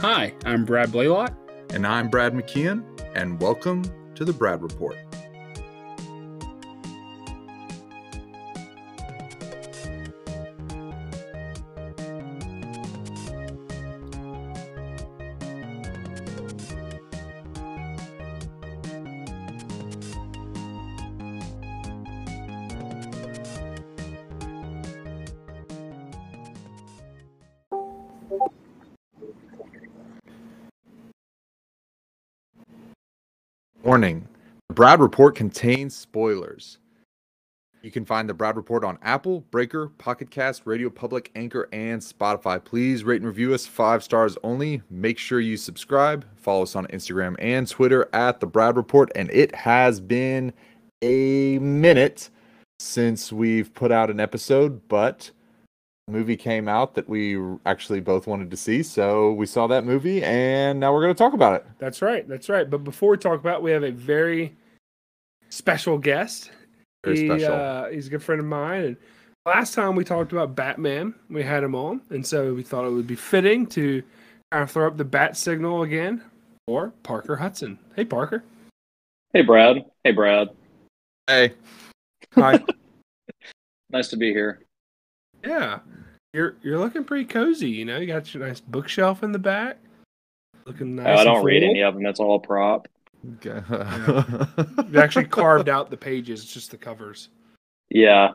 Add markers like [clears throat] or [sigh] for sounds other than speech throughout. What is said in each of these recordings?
Hi, I'm Brad Blaylock. And I'm Brad McKeon, and welcome to the Brad Report. Brad Report contains spoilers. You can find the Brad Report on Apple, Breaker, Pocket Cast, Radio Public, Anchor, and Spotify. Please rate and review us five stars only. Make sure you subscribe. Follow us on Instagram and Twitter at the Brad Report. And it has been a minute since we've put out an episode, but a movie came out that we actually both wanted to see. So we saw that movie and now we're going to talk about it. That's right. That's right. But before we talk about it, we have a very special guest. Very he, special. Uh, he's a good friend of mine. And last time we talked about Batman, we had him on. And so we thought it would be fitting to kind of throw up the bat signal again for Parker Hudson. Hey, Parker. Hey, Brad. Hey, Brad. Hey. Hi. [laughs] Nice to be here. yeah. You're you're looking pretty cozy, you know. You got your nice bookshelf in the back. Looking nice. I don't read any of them. It's all prop. Okay. You [laughs] actually carved out the pages, it's just the covers. Yeah.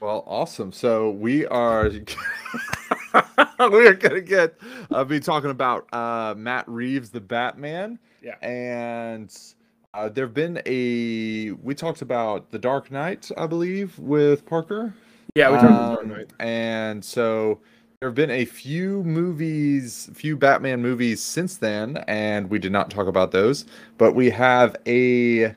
well, awesome. So we are [laughs] we are gonna get uh, be talking about uh, Matt Reeves, the Batman. Yeah. And uh, there have been a we talked about the Dark Knight, I believe, with Parker. Yeah, we talked about Dark Um, Knight. And so there have been a few movies, few Batman movies since then, and we did not talk about those. But we have a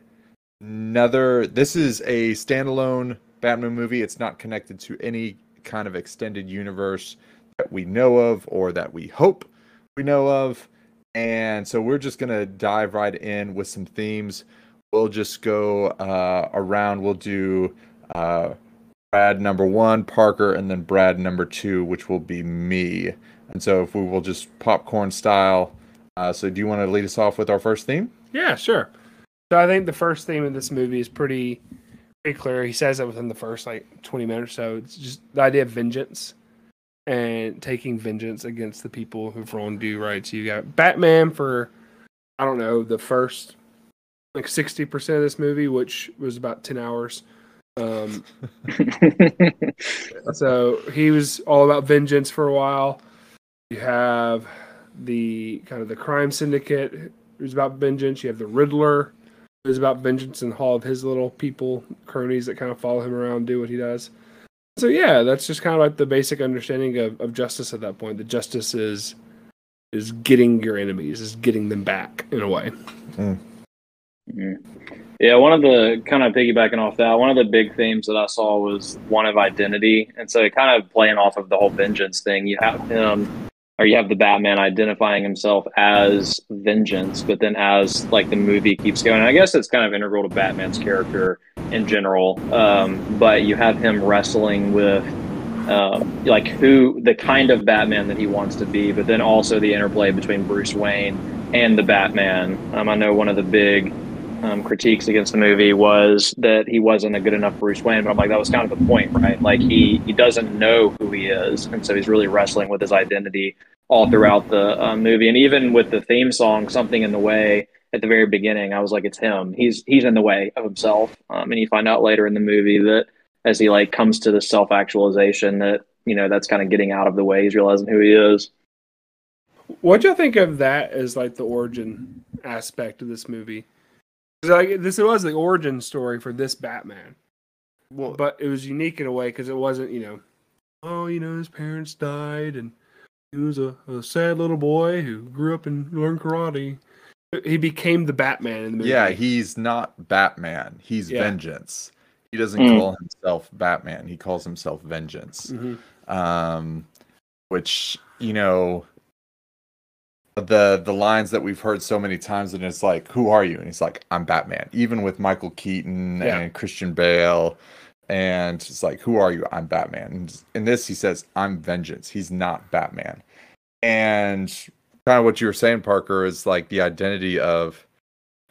another. This is a standalone Batman movie. It's not connected to any kind of extended universe that we know of or that we hope we know of. And so we're just gonna dive right in with some themes. We'll just go uh, around. We'll do. Uh, Brad number one, Parker, and then Brad number two, which will be me. And so if we will just popcorn style. Uh, so do you want to lead us off with our first theme? Yeah, sure. So I think the first theme of this movie is pretty pretty clear. He says it within the first like twenty minutes or so. It's just the idea of vengeance and taking vengeance against the people who've wronged you, right? So you got Batman for I don't know, the first like sixty percent of this movie, which was about ten hours. Um [laughs] so he was all about vengeance for a while. You have the kind of the crime syndicate who's about vengeance. You have the Riddler who's about vengeance and all of his little people, cronies that kind of follow him around, do what he does. So yeah, that's just kind of like the basic understanding of, of justice at that point. The justice is is getting your enemies, is getting them back in a way. Mhm. Yeah, one of the kind of piggybacking off that, one of the big themes that I saw was one of identity. And so, kind of playing off of the whole vengeance thing, you have him, or you have the Batman identifying himself as vengeance, but then as like the movie keeps going, I guess it's kind of integral to Batman's character in general. Um, but you have him wrestling with um, like who the kind of Batman that he wants to be, but then also the interplay between Bruce Wayne and the Batman. Um, I know one of the big um, critiques against the movie was that he wasn't a good enough Bruce Wayne, but I'm like, that was kind of the point, right? Like he he doesn't know who he is, and so he's really wrestling with his identity all throughout the uh, movie, and even with the theme song, "Something in the Way." At the very beginning, I was like, "It's him. He's he's in the way of himself." Um, and you find out later in the movie that as he like comes to the self actualization, that you know that's kind of getting out of the way. He's realizing who he is. What'd you think of that as like the origin aspect of this movie? 'Cause, Like this was the origin story for this Batman. Well, but it was unique in a way because it wasn't you know oh you know his parents died and he was a, a sad little boy who grew up and learned karate he became the batman in the movie yeah, he's not Batman. He's Yeah. Vengeance. He doesn't Mm. call himself Batman. He calls himself Vengeance. Mhm. um, which you know the the lines that we've heard so many times and it's like who are you? And he's like i'm batman. Even with michael keaton Yeah. and christian bale and it's like who are you? I'm batman. And in this he says i'm vengeance. He's not batman. And kind of what you were saying, Parker, is like the identity of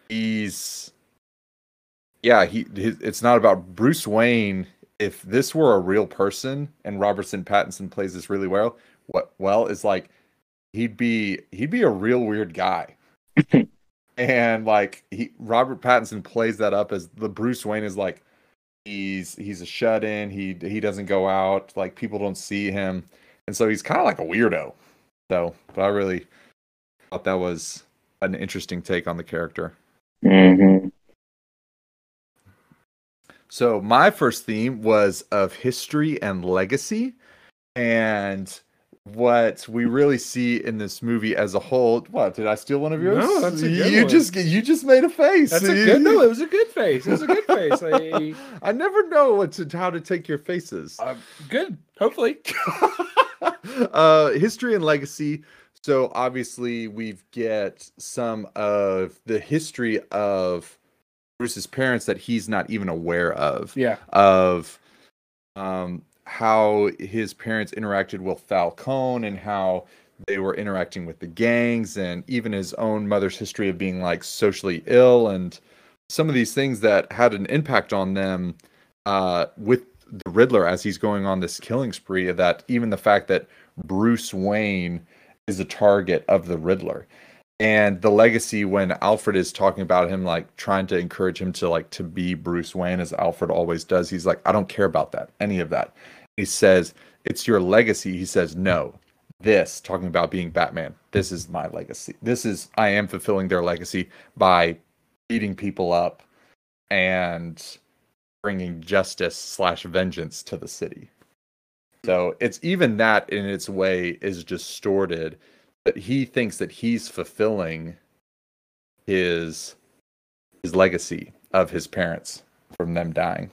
he's yeah he his, it's not about Bruce Wayne. If this were a real person and Robertson Pattinson plays this really well, what well is like he'd be he'd be a real weird guy. [laughs] and like he Robert Pattinson plays that up as the Bruce Wayne is like he's he's a shut in, he he doesn't go out, like people don't see him. And so he's kind of like a weirdo. So, but I really thought that was an interesting take on the character. Mm-hmm. So my first theme was of history and legacy, and what we really see in this movie as a whole. What did I steal one of yours? No, that's a good you one. just you just made a face. That's a good. No, it was a good face. It was a good face. I, [laughs] I never know what to how to take your faces. uh, good. Hopefully. [laughs] uh, history and legacy. So obviously we've get some of the history of Bruce's parents that he's not even aware of. Yeah. Of um how his parents interacted with Falcone and how they were interacting with the gangs and even his own mother's history of being like socially ill and some of these things that had an impact on them uh with the Riddler as he's going on this killing spree that even the fact that Bruce Wayne is a target of the Riddler and the legacy when Alfred is talking about him like trying to encourage him to like to be Bruce Wayne as Alfred always does he's like I don't care about that any of that. He says it's your legacy. He says no this talking about being Batman this is my legacy. This is I am fulfilling their legacy by beating people up and bringing justice slash vengeance to the city. So it's even that in its way is distorted but he thinks that he's fulfilling his his legacy of his parents from them dying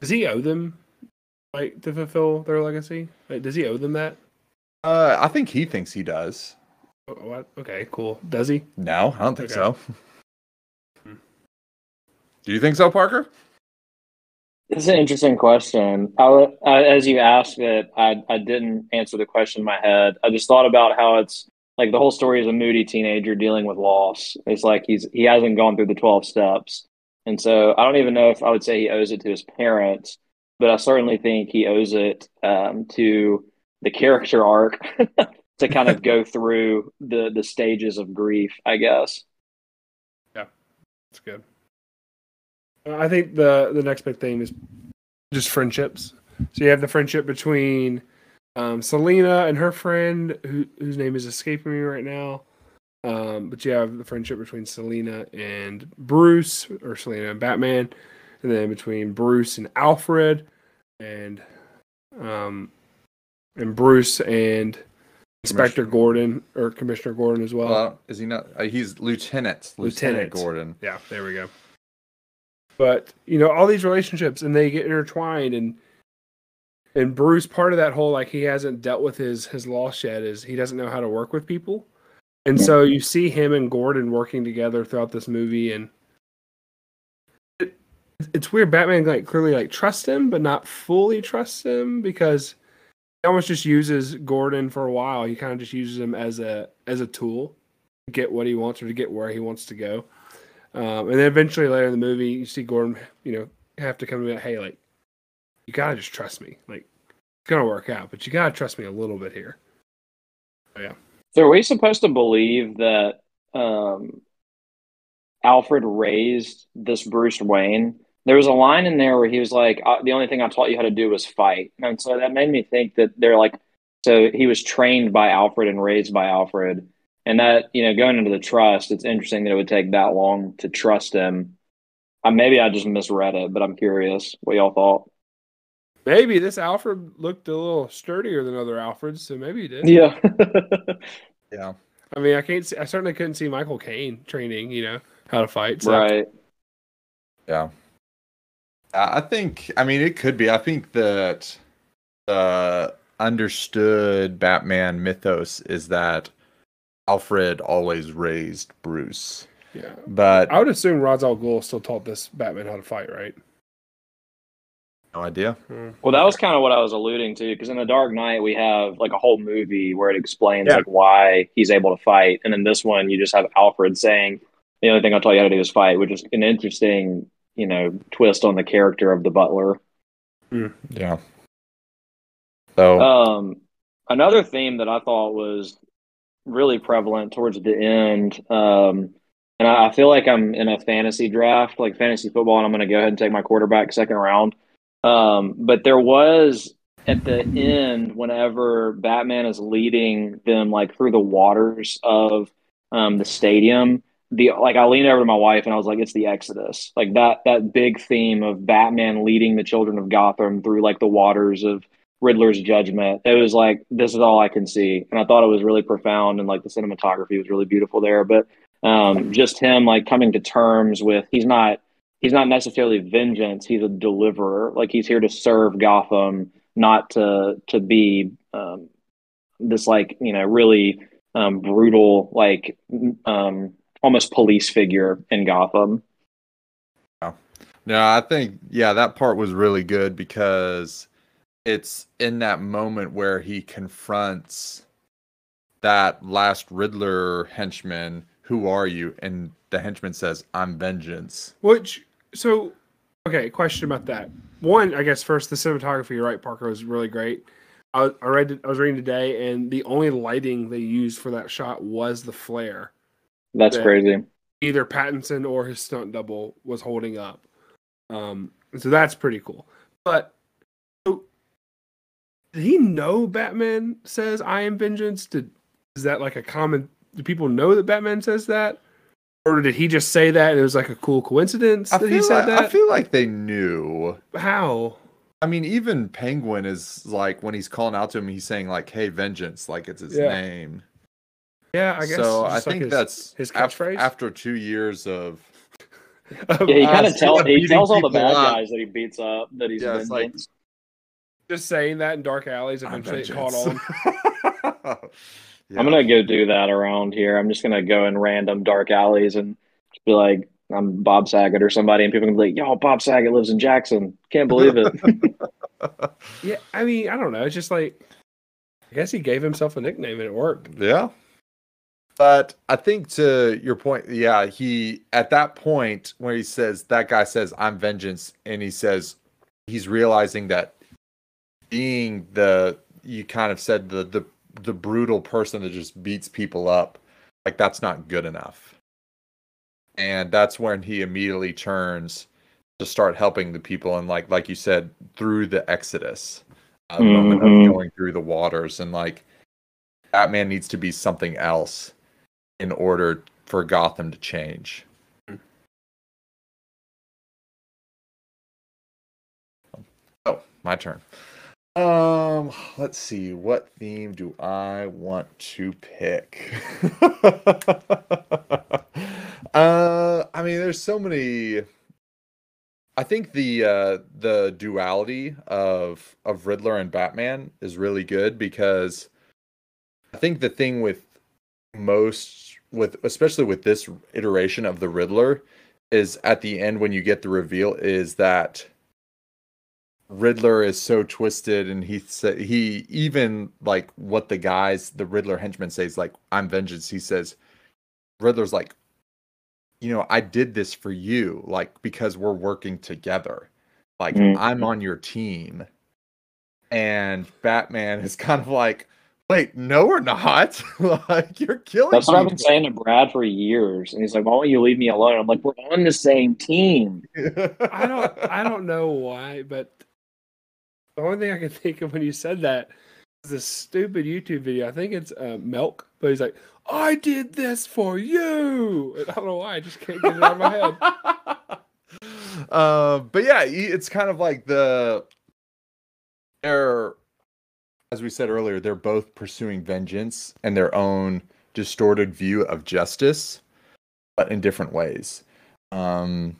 Does he owe them like to fulfill their legacy? Like, does he owe them that? uh i think he thinks he does Oh, What? Okay, cool. Does he? no i don't think Okay. so Hmm. do you think so parker It's an interesting question. I, as you asked it, I, I didn't answer the question in my head. I just thought about how it's like the whole story is a moody teenager dealing with loss. It's like he's he hasn't gone through the twelve steps, and so I don't even know if I would say he owes it to his parents, but I certainly think he owes it um, to the character arc [laughs] to kind of go [laughs] through the the stages of grief. I guess. Yeah, that's good. I think the the next big thing is just friendships. So you have the friendship between um, Selina and her friend, who, whose name is escaping me right now. Um, but you have the friendship between Selina and Bruce, or Selina and Batman, and then between Bruce and Alfred, and um, and Bruce and Inspector Gordon or Commissioner Gordon as well. well is he not uh, he's lieutenant lieutenant Lieutenant. gordon Yeah, there we go. But you know, all these relationships and they get intertwined and and Bruce part of that whole like he hasn't dealt with his his loss yet is he doesn't know how to work with people. And so you see him and Gordon working together throughout this movie and it, it's weird Batman like clearly like trusts him but not fully trusts him because he almost just uses Gordon for a while. He kind of just uses him as a as a tool to get what he wants or to get where he wants to go. Um, and then eventually later in the movie, you see Gordon, you know, have to come to me, hey, like, you gotta just trust me. Like, it's gonna work out, but you gotta trust me a little bit here. Yeah. So are we supposed to believe that um, Alfred raised this Bruce Wayne? There was a line in there where he was like, "The only thing I taught you how to do was fight," and so that made me think that they're like, so he was trained by Alfred and raised by Alfred, and that you know, going into the trust, it's interesting that it would take that long to trust him. Uh, maybe I just misread it, but I'm curious what y'all thought. Maybe this Alfred looked a little sturdier than other Alfreds, so maybe he did. Yeah. [laughs] yeah I mean, I can't. See, I certainly couldn't see Michael Caine training, you know, how to fight. So. right. Yeah. Uh, I think, I mean, it could be. I think that the understood Batman mythos is that Alfred always raised Bruce. Yeah. But I would assume Ra's al Ghul still taught this Batman how to fight, right? No idea. Well, that was kind of what I was alluding to because in The Dark Knight we have like a whole movie where it explains Yeah. like why he's able to fight, and in this one you just have Alfred saying the only thing I'll tell you how to do is fight, which is an interesting you know twist on the character of the butler. Yeah. So Um, another theme that I thought was really prevalent towards the end, um, and I, I feel like I'm in a fantasy draft, like fantasy football, and I'm going to go ahead and take my quarterback second round. Um, but there was at the end, whenever Batman is leading them like through the waters of um, the stadium, the like I leaned over to my wife and I was like, "It's the Exodus." Like that that big theme of Batman leading the children of Gotham through like the waters of Riddler's judgment. It was like this is all I can see, and I thought it was really profound and like the cinematography was really beautiful there. But um, just him like coming to terms with he's not he's not necessarily vengeance. He's a deliverer. Like he's here to serve Gotham, not to to be um, this like you know really um, brutal like um, almost police figure in Gotham. No, I think yeah, that part was really good because it's in that moment where he confronts that last Riddler henchman, "Who are you?" and the henchman says, "I'm vengeance." Which so okay, question about that. One, I guess first the cinematography, you're right, Parker was really great. I, was- I read I was reading today, and the only lighting they used for that shot was the flare. That's Yeah. crazy. Either Pattinson or his stunt double was holding up. Um, so that's pretty cool. But so, did he know Batman says "I am vengeance"? Did is that like a common? Do people know that Batman says that, or did he just say that and it was like a cool coincidence I that he feel, said like, that? I feel like they knew. How? I mean, even Penguin is like when he's calling out to him, he's saying like, "Hey, vengeance!" Like it's his Yeah. name. Yeah, I guess. so I like think his- that's his af- catchphrase? after two years of Yeah, he kind of still tell he tells all the bad up. guys that he beats up that he's Yeah, it's like- vengeance. Just saying that in dark alleys "I'm eventually it caught on. Yeah. [laughs] I'm gonna go do that around here. I'm just gonna go in random dark alleys and be like, I'm Bob Saget or somebody, and people can be like, "Yo, Bob Saget lives in Jackson. Can't believe it." [laughs] [laughs] Yeah, I mean, I don't know. It's just like I guess he gave himself a nickname and it worked. Yeah. But I think to your point, yeah, he at that point where he says that guy says I'm vengeance and he says he's realizing that being the you kind of said the the the brutal person that just beats people up, like that's not good enough. And that's when he immediately turns to start helping the people and like like you said through the exodus Mhm. of going through the waters and like Batman needs to be something else in order for Gotham to change. Oh, my turn. Um, let's see. What theme do I want to pick? [laughs] uh, I mean, there's so many. I think the uh, the duality of of Riddler and Batman is really good because I think the thing with most with especially with this iteration of the Riddler is at the end when you get the reveal is that Riddler is so twisted and he said he even like what the guys the Riddler henchman says like I'm vengeance he says Riddler's like you know I did this for you like because we're working together like Mhm. I'm on your team and Batman is [laughs] kind of like wait no we're not [laughs] like you're killing That's what I've been people." saying to Brad for years, and he's like, "Why won't you leave me alone?" I'm like, "We're on the same team." I don't I don't know why, but the only thing I can [laughs] think of when you said that is this stupid YouTube video. I think it's uh, Milk, but he's like, "I did this for you." And I don't know why. I just can't get it out of my head. [laughs] uh, but yeah, it's kind of like the they're as we said earlier, they're both pursuing vengeance and their own distorted view of justice, but in different ways. Um,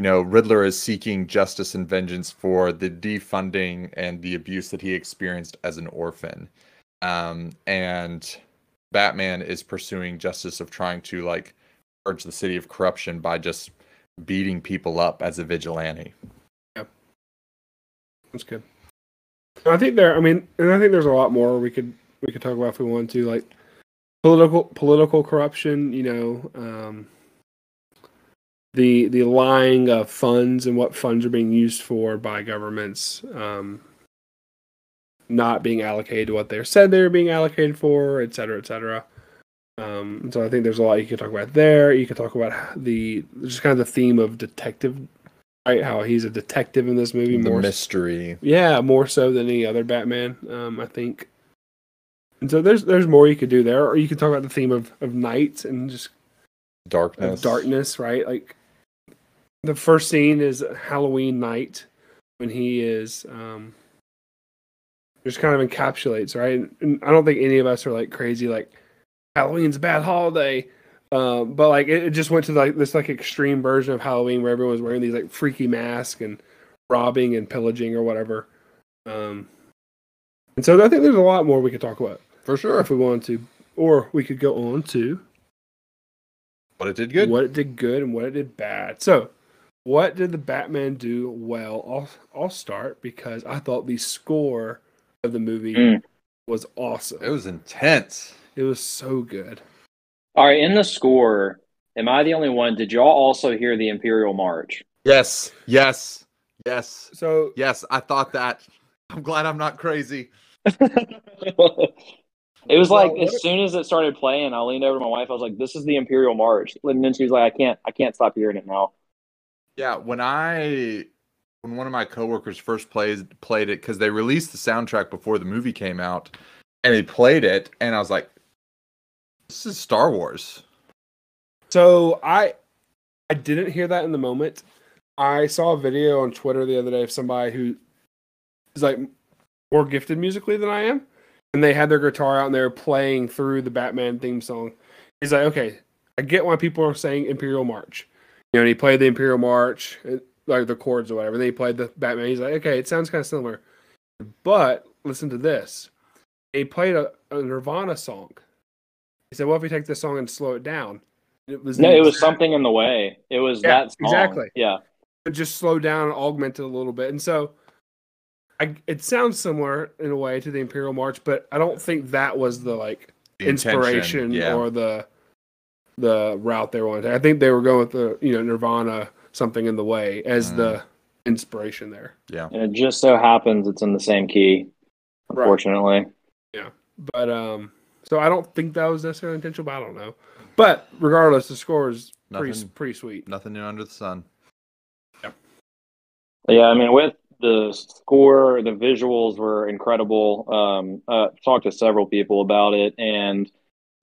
you know, Riddler is seeking justice and vengeance for the defunding and the abuse that he experienced as an orphan. Um, and Batman is pursuing justice of trying to like purge the city of corruption by just beating people up as a vigilante. Yep. That's good. I think there. I mean, and I think there's a lot more we could we could talk about if we want to, like political political corruption. You know, um, the the lying of funds and what funds are being used for by governments. Um, not being allocated to what they're said they're being allocated for, et cetera, et cetera. Um, so I think there's a lot you could talk about there. You could talk about the just kind of the theme of detective, right? How he's a detective in this movie, The more mystery. yeah, more so than any other Batman. Um, I think. And so there's there's more you could do there, or you could talk about the theme of of night and just Darkness. darkness, right? Like the first scene is Halloween night when he is um just kind of encapsulates, right? And I don't think any of us are like crazy like Halloween's a bad holiday. Um, but like it, it just went to like this like extreme version of Halloween where everyone was wearing these like freaky masks and robbing and pillaging or whatever. Um and so I think there's a lot more we could talk about For sure. if we wanted to. Or we could go on to what it did good. what it did good and what it did bad. So, what did the Batman do well? I'll I'll start because I thought the score of the movie Mm. was awesome. It was intense. It was so good. All right, in the score, am I the only one? Did y'all also hear the Imperial March? Yes. Yes. Yes. So Yes. I thought that. I'm glad I'm not crazy. [laughs] it was like Well, as soon as it started playing, I leaned over to my wife. I was like, "This is the Imperial March," and then she was like, "I can't, I can't stop hearing it now." Yeah, when I when one of my coworkers first played played it because they released the soundtrack before the movie came out, and he played it, and I was like, "This is Star Wars." so I I didn't hear that in the moment. I saw a video on Twitter the other day of somebody who is like more gifted musically than I am, and they had their guitar out and they were playing through the Batman theme song. He's like, okay, I get why people are saying Imperial March. You know, and he played the Imperial March, uh, like the chords or whatever. Then he played the Batman. He's like, okay, it sounds kind of similar, but listen to this. He played a, a Nirvana song. He said, "Well, if we take this song and slow it down, it was No, it was something in the way. It was Yeah, that song. exactly. Yeah, but just slow down and augment it a little bit. And so I, it sounds similar in a way to the Imperial March, but I don't think that was the like The inspiration yeah. or the the route they wanted. to- I think they were going with the you know Nirvana something in the way as Mm. the inspiration there. yeah. and it just so happens it's in the same key. Right. Yeah, But um, so I don't think that was necessarily intentional. But I don't know. But regardless, the score is pretty pretty sweet. Nothing new under the sun. Yeah. Yeah. I mean, with the score, the visuals were incredible. Um, uh, talked to several people about it, and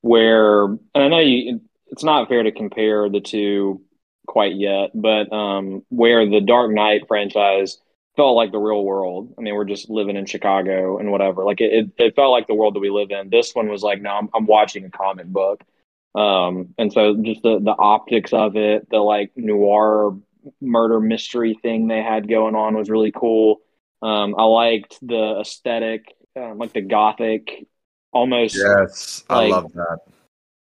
where and I know you, it's not fair to compare the two quite yet, but um, where the Dark Knight franchise felt like the real world. I mean, we're just living in Chicago and whatever. Like it, it, it felt like the world that we live in. This one was like, no, I'm, I'm watching a comic book. Um, and so just the, the optics of it, the like noir murder mystery thing they had going on was really cool. Um, I liked the aesthetic, um, like the gothic, almost Yes, I Like- love that.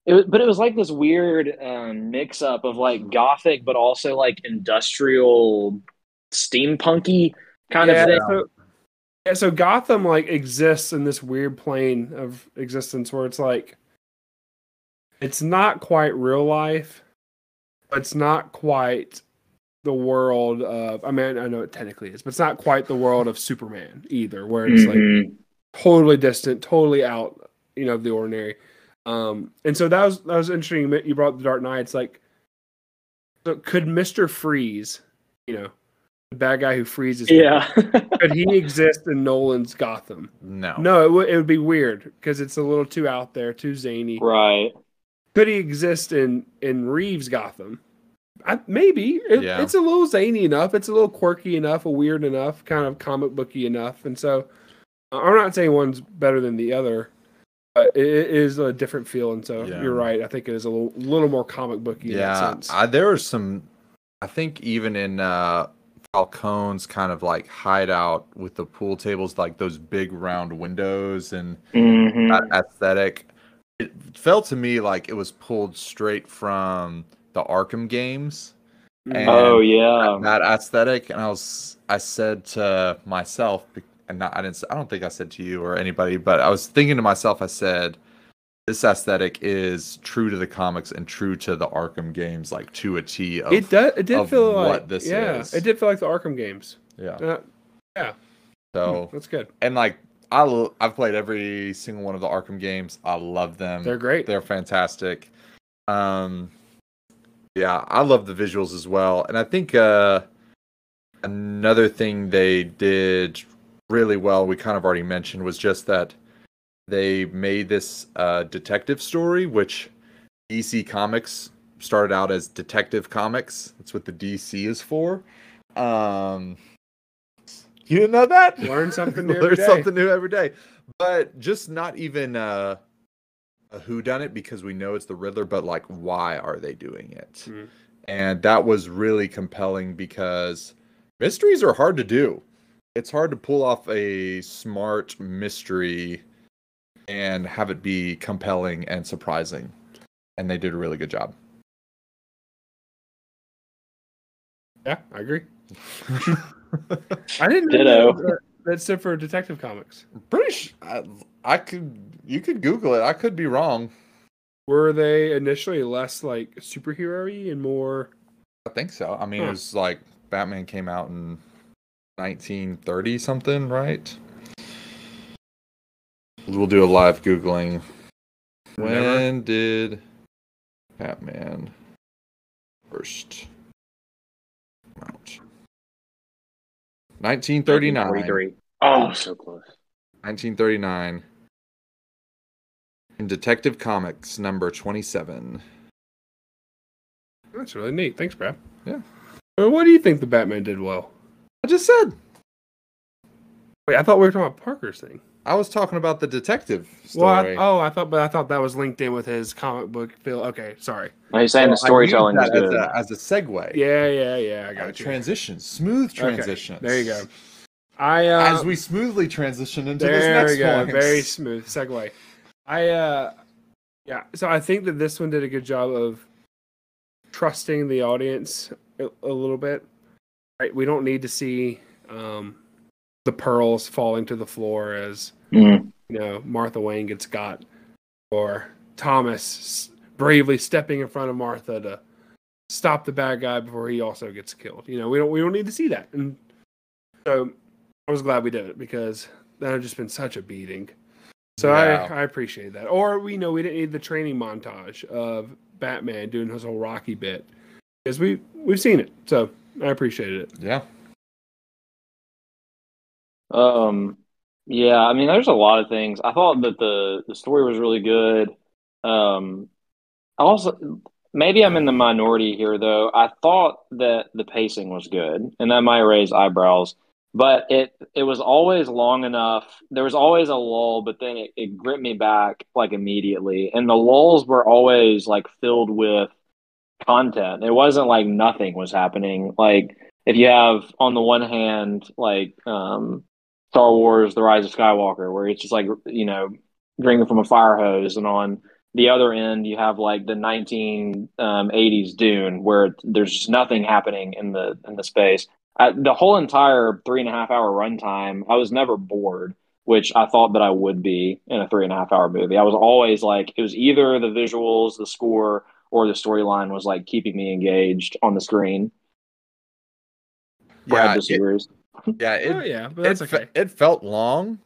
It was, but it was like this weird um, mix up of like gothic, but also like industrial, steampunky kind yeah, of thing. So, yeah, so Gotham like exists in this weird plane of existence where it's like it's not quite real life, but it's not quite the world of I mean I know it technically is, but it's not quite the world of Superman either, where it's like Mhm. totally distant, totally out, you know, of the ordinary. Um, and so that was that was interesting. You brought up the Dark Knight. It's like, so could Mister Freeze, you know, the bad guy who freezes, people, yeah, [laughs] could he exist in Nolan's Gotham? No. No, it would it would be weird because it's a little too out there, too zany. right. Could he exist in in Reeves Gotham? I, maybe It- Yeah. it's a little zany enough. It's a little quirky enough, a weird enough, kind of comic booky enough, and so I'm not saying one's better than the other, but it, it is a different feel. And so Yeah. you're right. I think it is a little, little more comic booky. in that Yeah, sense. I, there was some. I think even in uh, Falcone's kind of like hideout with the pool tables, like those big round windows and Mhm. that aesthetic. It felt to me like it was pulled straight from the Arkham games. Mm. oh yeah. that aesthetic and i was i said to myself and not, i didn't i don't think i said to you or anybody but i was thinking to myself i said this aesthetic is true to the comics and true to the arkham games like to a t of It does. It did feel what like this yeah. is. It did feel like the Arkham games. yeah Uh, so that's good. and like I l- I've played every single one of the Arkham games. I love them. They're great. They're fantastic. Um yeah, I love the visuals as well. And I think uh another thing they did really well, we kind of already mentioned was just that they made this uh detective story which DC Comics started out as Detective Comics. That's what the DC is for. Um you didn't know that? Learn something [laughs] new Learn something new every day. But just not even uh, a who done it because we know it's the Riddler, but like why are they doing it? Mm. And that was really compelling because mysteries are hard to do. It's hard to pull off a smart mystery and have it be compelling and surprising. And they did a really good job. Yeah, I agree. [laughs] I didn't know Ditto. that, uh, that stood for Detective Comics. Pretty sh- I, I could you could Google it. I could be wrong. Were they initially less like superhero-y and more? I think so. I mean, it was like Batman came out in 1930 something, right? We'll do a live googling. Whenever. When did Batman first come out? 1939. 43. Oh, so close. 1939. In Detective Comics number 27. That's really neat. Thanks, Brad. Yeah. What do you think the Batman did well? I just said Wait, I thought we were talking about Parker's thing. I was talking about the detective Well. I, oh, I thought, but I thought that was linked in with his comic book feel. Okay, sorry. Now he's saying Well, the storytelling is good. As a, as a segue. Yeah, yeah, yeah. I Uh, got you. transition. Smooth Okay. There you go. I uh, As we smoothly transition into this there next we go. point. Very smooth segue. I uh, yeah. So I think that this one did a good job of trusting the audience a, a little bit. Right, we don't need to see um, the pearls falling to the floor as Mm. you know Martha Wayne gets got, or Thomas bravely stepping in front of Martha to stop the bad guy before he also gets killed. You know, we don't we don't need to see that, and so I was glad we did it because that had just been such a beating. So. I I appreciate that. Or we know we didn't need the training montage of Batman doing his whole Rocky bit because we we've seen it. So I appreciate it. Yeah. Um, yeah, I mean, there's a lot of things. I thought that the the story was really good. Um, also maybe I'm in the minority here though. I thought that the pacing was good, and that might raise eyebrows. But it it was always long enough. There was always a lull, but then it, it gripped me back like immediately. And the lulls were always like filled with content. It wasn't like nothing was happening. Like if you have on the one hand like um Star Wars: The Rise of Skywalker, where it's just like you know drinking from a fire hose, and on the other end you have like the 1980s Dune, where there's just nothing happening in the in the space. I, the whole entire three and a half hour runtime, I was never bored, which I thought that I would be in a three and a half hour movie. I was always like, it was either the visuals, the score, or the storyline was like keeping me engaged on the screen. Brad Yeah. It, disagrees. yeah. It, oh yeah, but that's it, okay. it felt long,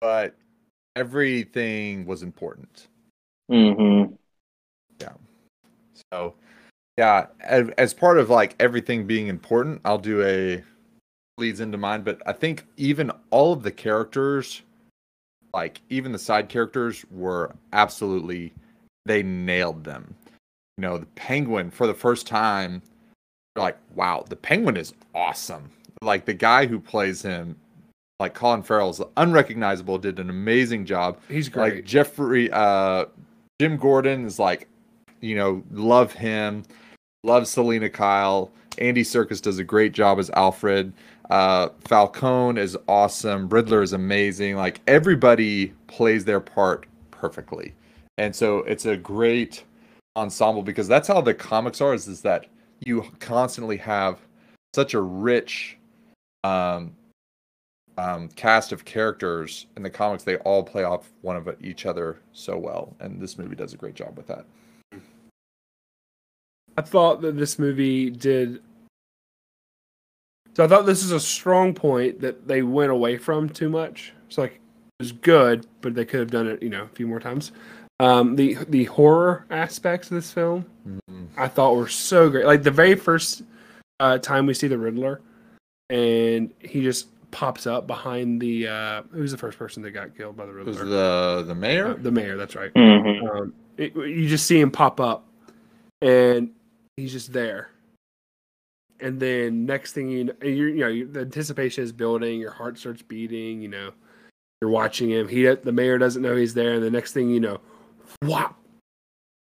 but everything was important. Mm-hmm. Yeah. So, yeah, as, as part of like everything being important, I'll do a leads into mine. But I think even all of the characters, like even the side characters, were absolutely they nailed them. You know, the penguin for the first time, like, wow, the penguin is awesome. Like the guy who plays him, like Colin Farrell's unrecognizable, did an amazing job. He's great. like Jeffrey uh Jim Gordon is like you know love him. Love Selina Kyle. Andy Serkis does a great job as Alfred. Uh Falcone is awesome. Riddler is amazing. Like everybody plays their part perfectly. And so it's a great ensemble because that's how the comics are is, is that you constantly have such a rich um, um, cast of characters in the comics. They all play off one of each other so well, and this movie does a great job with that. I thought that this movie did. So I thought this is a strong point that they went away from too much. It's like it was good, but they could have done it, you know, a few more times. Um, the the horror aspects of this film, Mhm. I thought were so great. Like the very first uh, time we see the Riddler, and he just pops up behind the. Uh, who's the first person that got killed by the It was Riddler? the the Uh, mayor. the mayor. That's right. Mhm. Um, it, you just see him pop up, and he's just there. And then next thing you know, you're, you know, you, the anticipation is building. Your heart starts beating. You know, you're watching him. He, the mayor, doesn't know he's there, and the next thing you know, wow!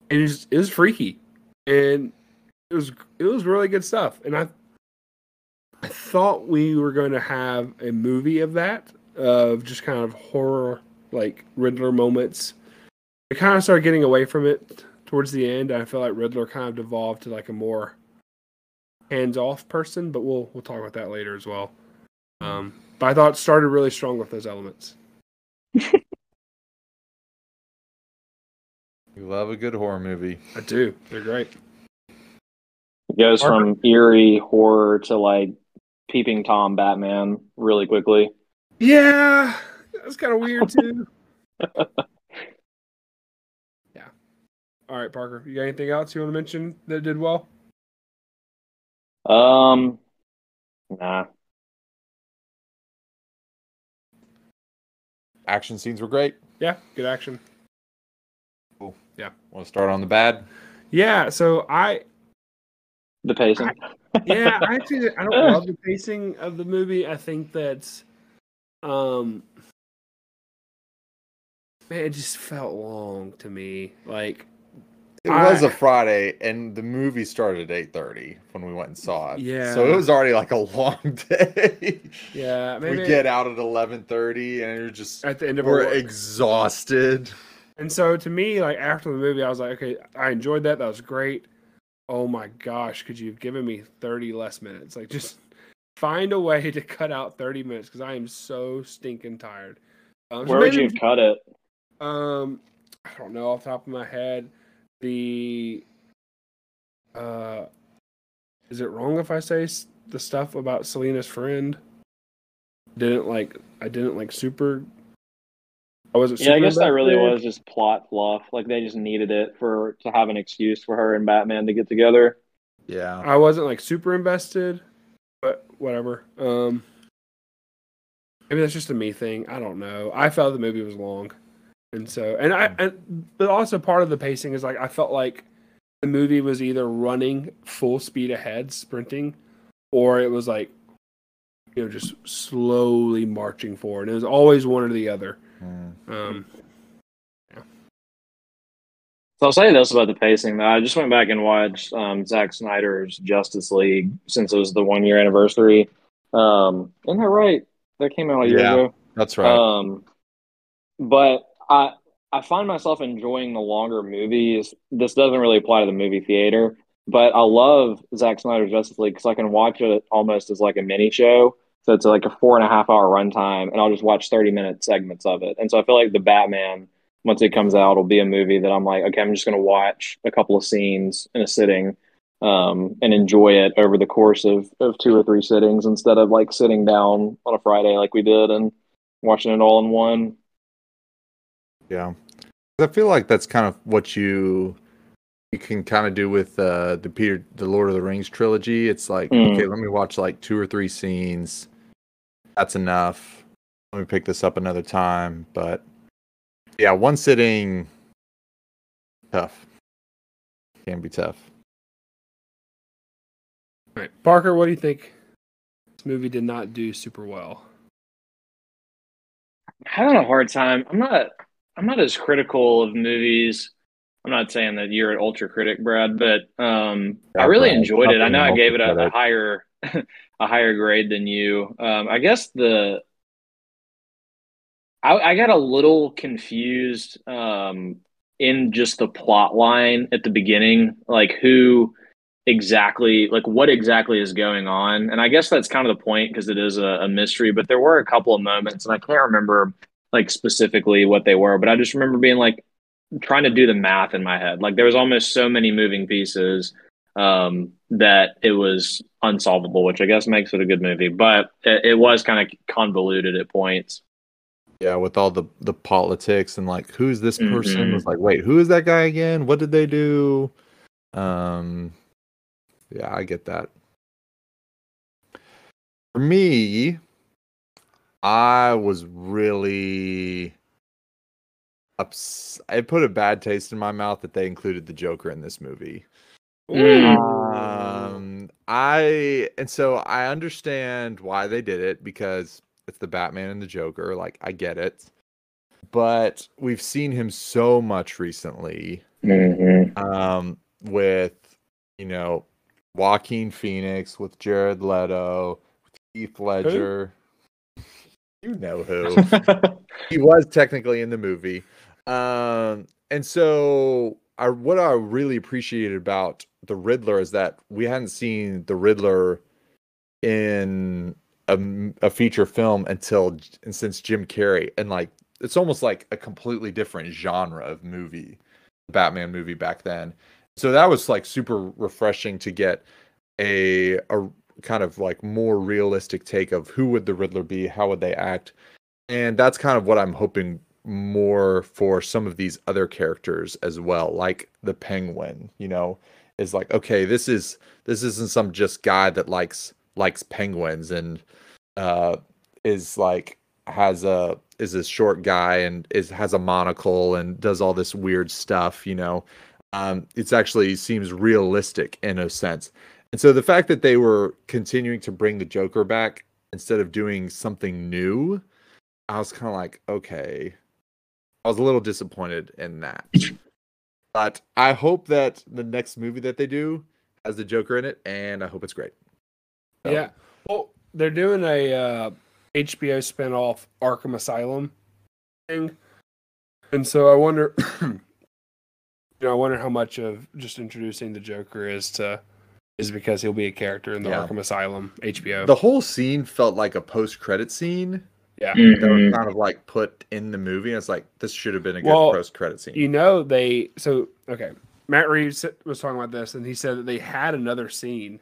It was, it was freaky, and it was it was really good stuff. And I, I thought we were going to have a movie of that, of just kind of horror like Riddler moments I kind of started getting away from it towards the end. I feel like Riddler kind of devolved to like a more hands-off person, but we'll we'll talk about that later as well. Um, but I thought started really strong with those elements. [laughs] We love a good horror movie. I do. They're great. It goes from eerie horror to like peeping Tom Batman really quickly. Yeah, that's kind of weird too. [laughs] yeah. All right, Parker. You got anything else you want to mention that did well? Um, nah. Action scenes were great. Yeah, good action. Want to start on the bad? Yeah. So I The pacing. yeah, I actually I don't love the pacing of the movie. I think that's um man, it just felt long to me. Like It was I- a Friday, and the movie started at eight thirty when we went and saw it. Yeah. so it was already like a long [laughs] day. yeah, maybe we get out at eleven thirty, and you're just at the end of it. we're exhausted. And so to me, like after the movie, I was like, okay, I enjoyed that. That was great. Oh my gosh, could you have given me 30 less minutes? Like just [laughs] find a way to cut out 30 minutes because I am so stinking tired. Um, so Where would you cut it? Um, I don't know off the top of my head. The uh, is it wrong if I say the stuff about Selina's friend? Didn't like I didn't like super. I wasn't. Yeah, I guess that really was just plot fluff. Like they just needed it for to have an excuse for her and Batman to get together. Yeah, I wasn't like super invested, but whatever. Um, maybe that's just a me thing. I don't know. I felt the movie was long, and so and I and but also part of the pacing is like I felt like the movie was either running full speed ahead, sprinting, or it was like you know just slowly marching forward. It was always one or the other. Mm. Um, So I'll say this about the pacing. I just went back and watched um, Zack Snyder's Justice League since it was the one year anniversary. Um, isn't that right? That came out a year Yeah. ago. that's right. Um, but I I find myself enjoying the longer movies. This doesn't really apply to the movie theater, but I love Zack Snyder's Justice League because I can watch it almost as like a mini show. So it's like a four and a half hour runtime, and I'll just watch thirty minute segments of it. And so I feel like the Batman, once it comes out, will be a movie that I'm like, okay, I'm just going to watch a couple of scenes in a sitting. Um, and enjoy it over the course of, of two or three sittings instead of like sitting down on a Friday like we did and watching it all in one. Yeah, I feel like that's kind of what you you can kind of do with uh, the Peter, the Lord of the Rings trilogy. It's like, Mm. okay, let me watch like two or three scenes. That's enough. Let me pick this up another time. But yeah, one sitting, tough. Can be tough. all right, Parker, what do you think? This movie did not do super well. having a hard time. I'm not. I'm not as critical of movies. I'm not saying that you're an ultra critic, Brad, but um, I really Brad, enjoyed it. I know I gave it a, a higher, [laughs] a higher grade than you. Um, I guess the. I, I got a little confused um, in just the plot line at the beginning, like who exactly like what exactly is going on. And I guess that's kind of the point because it is a, a mystery. But there were a couple of moments, and I can't remember like specifically what they were, but I just remember being like trying to do the math in my head. Like there was almost so many moving pieces um, that it was unsolvable, which I guess makes it a good movie. But it, it was kind of convoluted at points. Yeah, with all the the politics and like who's this person? Mhm. Was like, wait, who is that guy again? What did they do? Um, yeah, I get that. For me, I was really ups- I put a bad taste in my mouth that they included the Joker in this movie. Mm. Um, I and so I understand why they did it because it's the Batman and the Joker. Like I get it, but we've seen him so much recently. Mm-hmm. Um, with you know Joaquin Phoenix, with Jared Leto, with Heath Ledger. You know who [laughs] he was technically in the movie. Um, and so I, what I really appreciated about the Riddler is that we hadn't seen the Riddler in a feature film until and since Jim Carrey, and like it's almost like a completely different genre of movie, Batman movie back then. So that was like super refreshing to get a a kind of like more realistic take of who would the Riddler be, how would they act, and that's kind of what I'm hoping more for some of these other characters as well, like the Penguin. You know, is like okay, this is this isn't some just guy that likes likes penguins and uh is like has a is a short guy and is has a monocle and does all this weird stuff. You know, um, it's actually seems realistic in a sense. And so the fact that they were continuing to bring the Joker back instead of doing something new, I was kind of like, okay. I was a little disappointed in that. But I hope that the next movie that they do has the Joker in it, and I hope it's great. So, Yeah. Well, they're doing a uh, HBO spinoff Arkham Asylum thing, and so I wonder, [clears throat] you know, I wonder how much of just introducing the Joker is to is because he'll be a character in the Yeah. Arkham Asylum HBO. The whole scene felt like a post-credit scene yeah. that was Mhm. kind of like put in the movie. It's like this should have been a good Well, post-credit scene. You know, they so okay. Matt Reeves was talking about this, and he said that they had another scene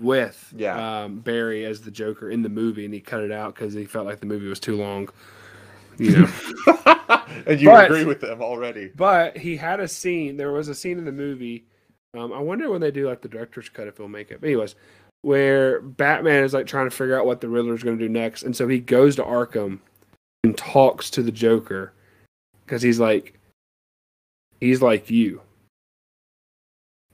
with Yeah. um, Barry as the Joker in the movie, and he cut it out because he felt like the movie was too long. You know. [laughs] and you But- agree with them already. But he had a scene. There was a scene in the movie. Um, I wonder when they do like the director's cut if he'll make it. But anyways, where Batman is like trying to figure out what the Riddler is going to do next, and so he goes to Arkham and talks to the Joker because he's like, he's like you.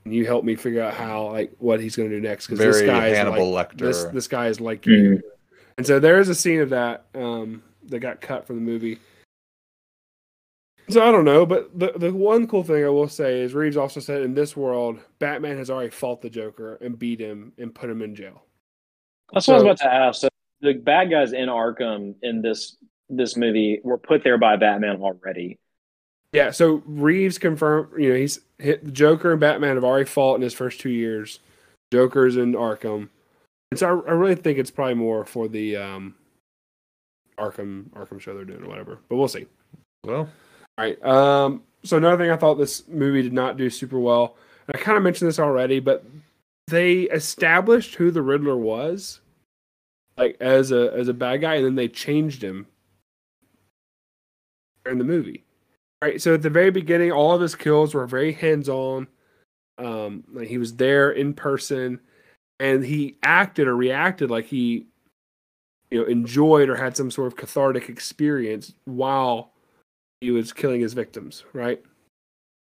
Can you help me figure out how like what he's going to do next? Because this Very guy is like Lecter. this. This guy is like you. And so there is a scene of that um, that got cut from the movie. So I don't know, but the the one cool thing I will say is Reeves also said in this world, Batman has already fought the Joker and beat him and put him in jail. That's what I was about to ask. So the bad guys in Arkham in this this movie were put there by Batman already. Yeah, so Reeves confirmed, you know, he's hit the Joker and Batman have already fought in his first two years. Joker's in Arkham. And so I, I really think it's probably more for the um Arkham Arkham show they're doing or whatever. But we'll see. Well, Right. Um, so another thing I thought this movie did not do super well. I kind of mentioned this already, but they established who the Riddler was, like as a as a bad guy, and then they changed him in the movie. All right. So at the very beginning, all of his kills were very hands on. Um, like he was there in person, and he acted or reacted like he, you know, enjoyed or had some sort of cathartic experience while he was killing his victims, right?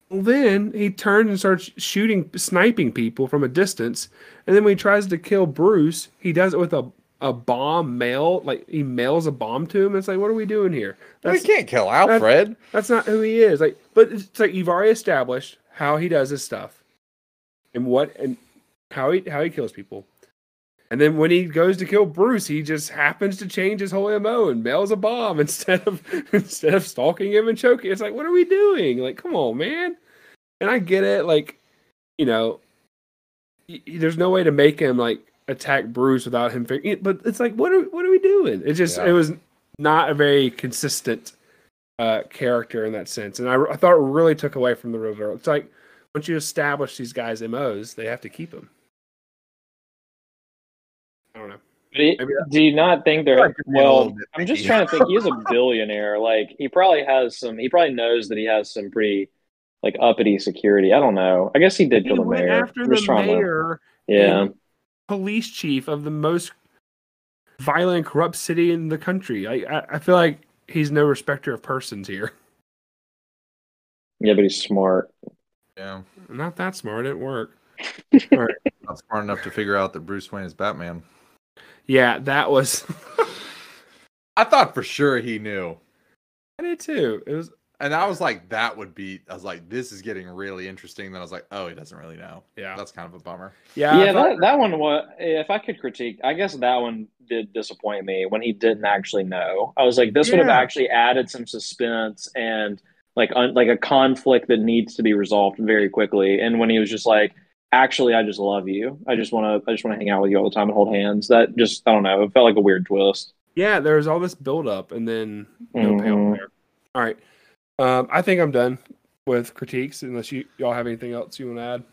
Well, then he turns and starts shooting, sniping people from a distance, and then when he tries to kill Bruce, he does it with a a bomb mail, like he mails a bomb to him. It's like, what are we doing here? we That's can't kill Alfred. that's not who he is. Like, but it's like you've already established how he does his stuff, and what and how he how he kills people. And then when he goes to kill Bruce, he just happens to change his whole mo and mails a bomb [laughs] instead of instead of stalking him and choking. It's like, what are we doing? Like, come on, man. And I get it. Like, you know, y- there's no way to make him like attack Bruce without him figuring. But it's like, what are what are we doing? It just Yeah. it was not a very consistent uh, character in that sense, and I, I thought it really took away from the Riddler. It's like once you establish these guys' MOs, they have to keep them. Do you not think they're like to be a little well? I'm just trying to think. He's a [laughs] billionaire. Like he probably has some. He probably knows that he has some pretty like uppity security. I don't know. I guess he did He kill the went mayor. after the just trying to- mayor, yeah. and police chief of the most violent, corrupt city in the country. I I, I feel like he's no respecter of persons here. [laughs] Yeah, but he's smart. Yeah, Not that smart. It didn't work. [laughs] not smart enough to figure out that Bruce Wayne is Batman. Yeah, that was. [laughs] I thought for sure he knew, I did too. It was. and I was like, that would be. I was like, this is getting really interesting. Then I was like, oh, he doesn't really know. Yeah. That's kind of a bummer. Yeah. Yeah, that, that one was. If I could critique, I guess that one did disappoint me when he didn't actually know. I was like, this would have actually added some suspense and like un, like a conflict that needs to be resolved very quickly. And when he was just like, actually, I just love you. I just want to. I just want to hang out with you all the time and hold hands. That just I don't know. It felt like a weird twist. yeah, there was all this build up and then no payoff Mhm. there. All right. Um, I think I'm done with critiques unless you y'all have anything else you want to add.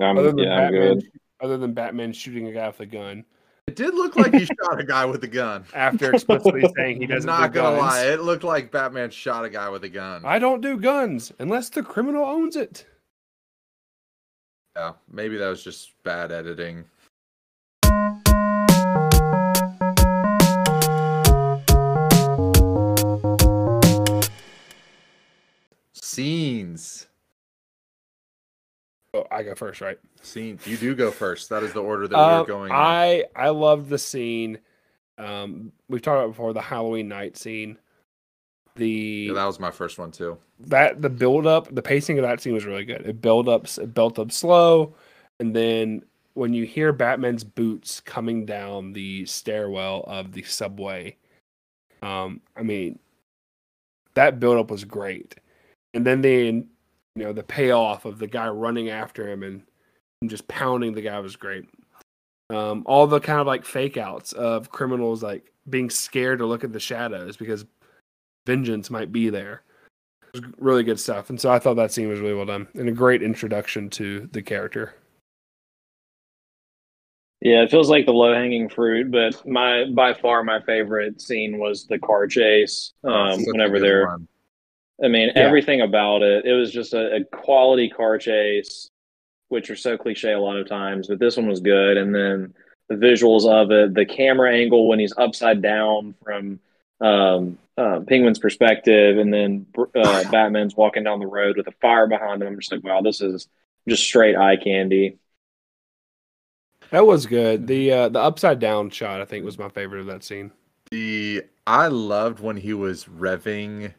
I'm, Other than yeah, I'm Batman, good. other than Batman shooting a guy with a gun It did look like he [laughs] shot a guy with a gun. after [laughs] explicitly saying he doesn't. not do gonna guns. lie, it looked like Batman shot a guy with a gun. I don't do guns unless the criminal owns it. Yeah, maybe that was just bad editing. Scenes. Oh, I go first, right? Scene. You do go first. That is the order that we're Um, going. in. I I love the scene. Um, we've talked about before the Halloween night scene. The Yeah, that was my first one too. that the build up, the pacing of that scene was really good. It built up, it built up slow, and then when you hear Batman's boots coming down the stairwell of the subway, um, I mean, that build up was great. And then the you know the payoff of the guy running after him and, and just pounding the guy was great. Um, all the kind of like fake outs of criminals like being scared to look at the shadows because vengeance might be there. It was really good stuff. And so I thought that scene was really well done and a great introduction to the character. Yeah, it feels like the low hanging fruit, but my by far my favorite scene was the car chase. Um, whenever good they're, one. I mean, Yeah. everything about it. It was just a, a quality car chase, which are so cliche a lot of times, but this one was good. And then the visuals of it, the camera angle when he's upside down from um, uh, Penguin's perspective, and then uh, Batman's walking down the road with a fire behind him. I'm just like, wow, this is just straight eye candy. That was good. The uh, the upside down shot I think was my favorite of that scene. The I loved when he was revving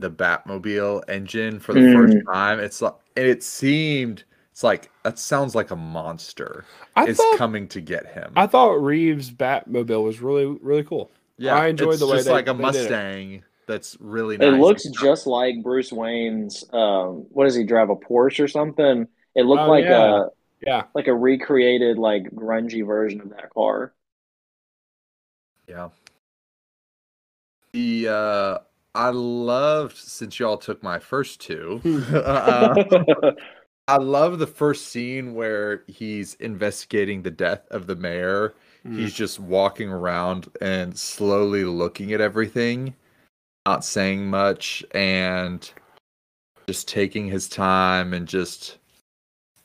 the Batmobile engine for the Mm. first time. It's like and it seemed it's like that sounds like a monster I is thought coming to get him. I thought Reeves Batmobile was really really cool. I enjoyed it's the way It's just they- like a they did it. Mustang that's really nice. It looks just like Bruce Wayne's. Um, what does he drive? A Porsche or something? It looked Oh, like yeah. a Yeah. like a recreated like grungy version of that car. Yeah. The uh I loved since y'all took my first two. [laughs] uh, [laughs] I love the first scene where he's investigating the death of the mayor. Mm. He's just walking around and slowly looking at everything, not saying much, and just taking his time and just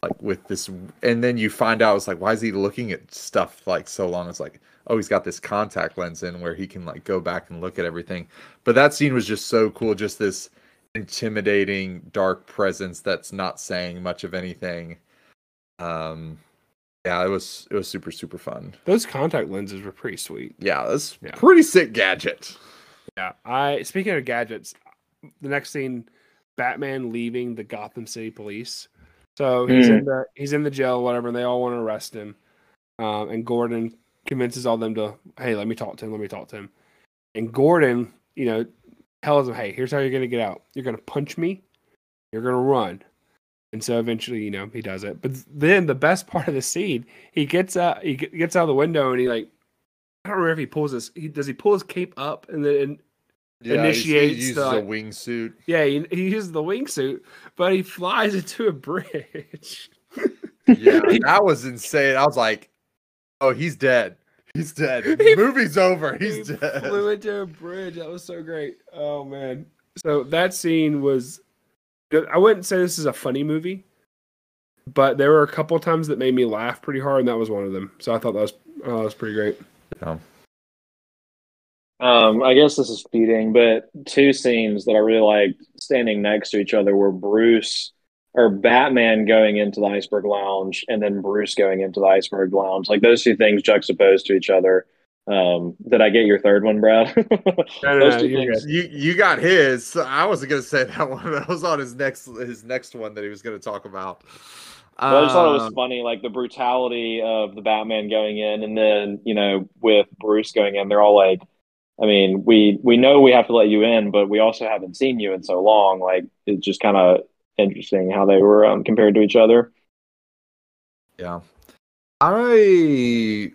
like with this. And then you find out it's like, why is he looking at stuff like so long? It's like, oh, he's got this contact lens in where he can like go back and look at everything. But that scene was just so cool. Just this intimidating dark presence that's not saying much of anything. Um, yeah, it was it was super super fun. Those contact lenses were pretty sweet. Yeah, that's Yeah. pretty sick gadget. Yeah. I speaking of gadgets, the next scene, Batman leaving the Gotham City Police. So he's Mm. in the he's in the jail, whatever, and they all want to arrest him. Um, and Gordon convinces all them to, hey, let me talk to him, let me talk to him. And Gordon, you know, tells him, hey, here's how you're gonna get out. You're gonna punch me, you're gonna run, And so eventually, you know, he does it. But then the best part of the scene, he gets out, he gets out of the window, and he like, I don't remember if he pulls his, he does he pull his cape up and then Yeah, Initiates he uses the, a wingsuit. yeah, he, he uses the wingsuit, but he flies [laughs] into a bridge. Yeah, [laughs] that was insane. I was like, "Oh, he's dead. He's dead. [laughs] He- Movie's over. he He's dead." flew into a bridge. That was so great. Oh man. So that scene was. I wouldn't say this is a funny movie, but there were a couple times that made me laugh pretty hard, and that was one of them. So I thought that was uh, that was pretty great. Yeah. Um, I guess this is feeding, but two scenes that I really liked standing next to each other were Bruce or Batman going into the Iceberg Lounge and then Bruce going into the Iceberg Lounge. Like those two things juxtaposed to each other. Um, did I get your third one, Brad? [laughs] No, no, no, you're things- good. You you got his. So I wasn't gonna say that [laughs] one. That was on his next his next one that he was gonna talk about. But I just thought it was Um, funny, like the brutality of the Batman going in, and then you know with Bruce going in, they're all like, I mean, we we know we have to let you in, but we also haven't seen you in so long. Like it's just kind of interesting how they were um, compared to each other. Yeah. I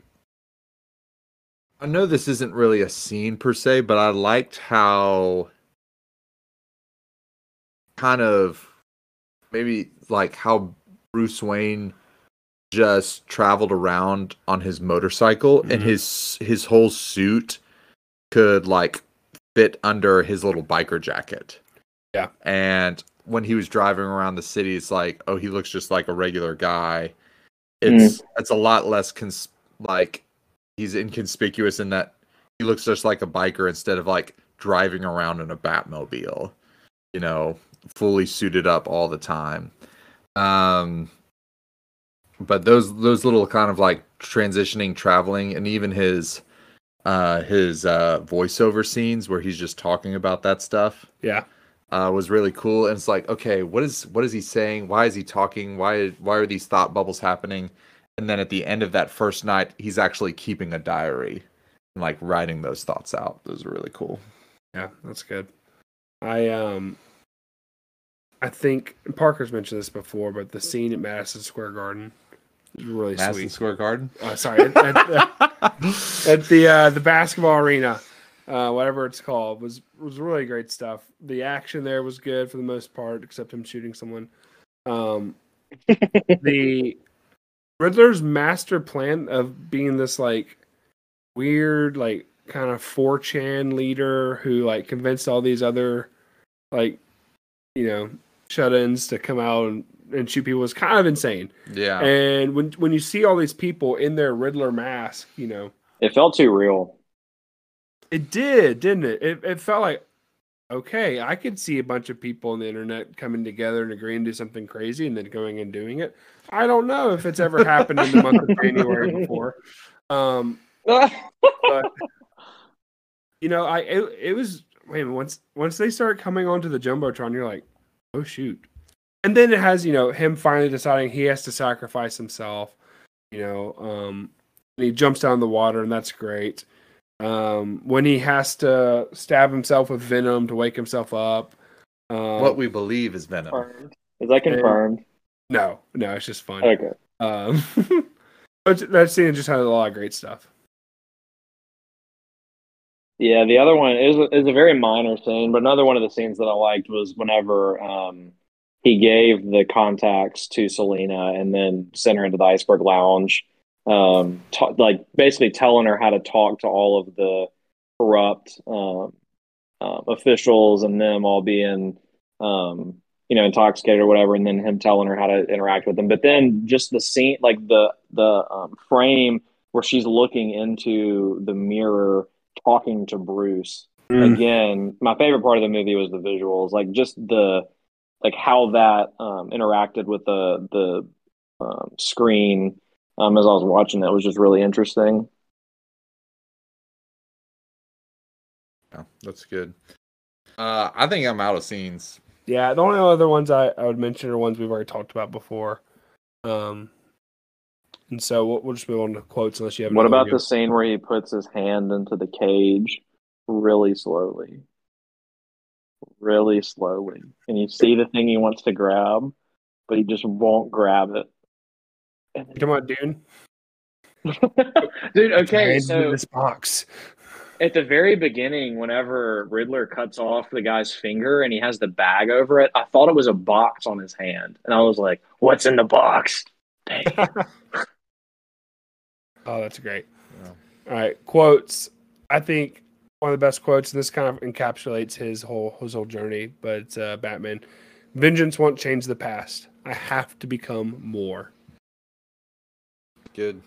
I know this isn't really a scene per se, but I liked how kind of maybe like how Bruce Wayne just traveled around on his motorcycle and Mhm. his his whole suit could like fit under his little biker jacket. Yeah. And when he was driving around the city, it's like, oh, he looks just like a regular guy. It's it's a lot less cons- like he's inconspicuous in that he looks just like a biker instead of like driving around in a Batmobile, you know, fully suited up all the time. Um but those those little kind of like transitioning traveling and even his uh his uh voiceover scenes where he's just talking about that stuff Yeah. uh, was really cool. And it's like, okay, what is what is he saying? Why is he talking? Why why are these thought bubbles happening? And then at the end of that first night, he's actually keeping a diary and like writing those thoughts out. Those are really cool. Yeah, that's good. I um I think Parker's mentioned this before, but the scene at Madison Square Garden is really Madison sweet. Square Garden. Uh, sorry, at, at, the- [laughs] at the uh, the basketball arena, uh, whatever it's called, was was really great stuff. The action there was good for the most part, except him shooting someone. Um, [laughs] the Riddler's master plan of being this like weird, like kind of 4chan leader who like convinced all these other like you know shut-ins to come out and, and shoot people was kind of insane. yeah. And when when you see all these people in their Riddler mask, you know, It felt too real. it did, didn't it? It, it felt like okay, I could see a bunch of people on the internet coming together and agreeing to do something crazy and then going and doing it. I don't know if it's ever happened in the month of [laughs] January before. Um, but you know, I it, it was wait once once they start coming onto the jumbotron, you're like, oh shoot. And then it has, you know, him finally deciding he has to sacrifice himself, you know, um and he jumps down the water and that's great. Um when he has to stab himself with venom to wake himself up. Um, what we believe is Venom. confirmed. Is that confirmed? No, no, it's just fun. Okay. Um [laughs] but that scene just had a lot of great stuff. Yeah, the other one is is a very minor scene, but another one of the scenes that I liked was whenever um, he gave the contacts to Selina and then sent her into the Iceberg Lounge, um, ta- like basically telling her how to talk to all of the corrupt um, um, officials and them all being, um, you know, intoxicated or whatever, and then him telling her how to interact with them. But then just the scene, like the the um, frame where she's looking into the mirror talking to Bruce. Mm. Again, my favorite part of the movie was the visuals, like just the like how that um, interacted with the the um, screen um, as I was watching that was just really interesting. Yeah, that's good. Uh, I think I'm out of scenes. Yeah, the only other ones I, I would mention are ones we've already talked about before. Um, and so we'll, we'll just move on to quotes unless you have. What about the scene where he puts his hand into the cage really slowly? Really slowly. And you see the thing he wants to grab, but he just won't grab it. You talking about Dune? [laughs] Dude, okay, so this box. At the very beginning, whenever Riddler cuts off the guy's finger and he has the bag over it, I thought it was a box on his hand. And I was like, what's in the box? Dang. [laughs] Oh, that's great. Yeah. All right, quotes. I think one of the best quotes, and this kind of encapsulates his whole his whole journey. But it's, uh, Batman, vengeance won't change the past. I have to become more. Good.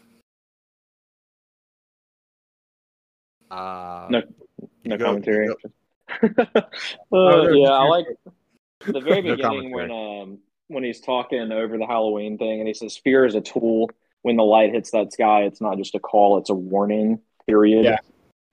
Uh, No, no Go- commentary. go. [laughs] uh, no, yeah, I like the very No beginning when um when he's talking over the Halloween thing and he says fear is a tool. When the light hits that sky, it's not just a call, it's a warning, period. Yeah.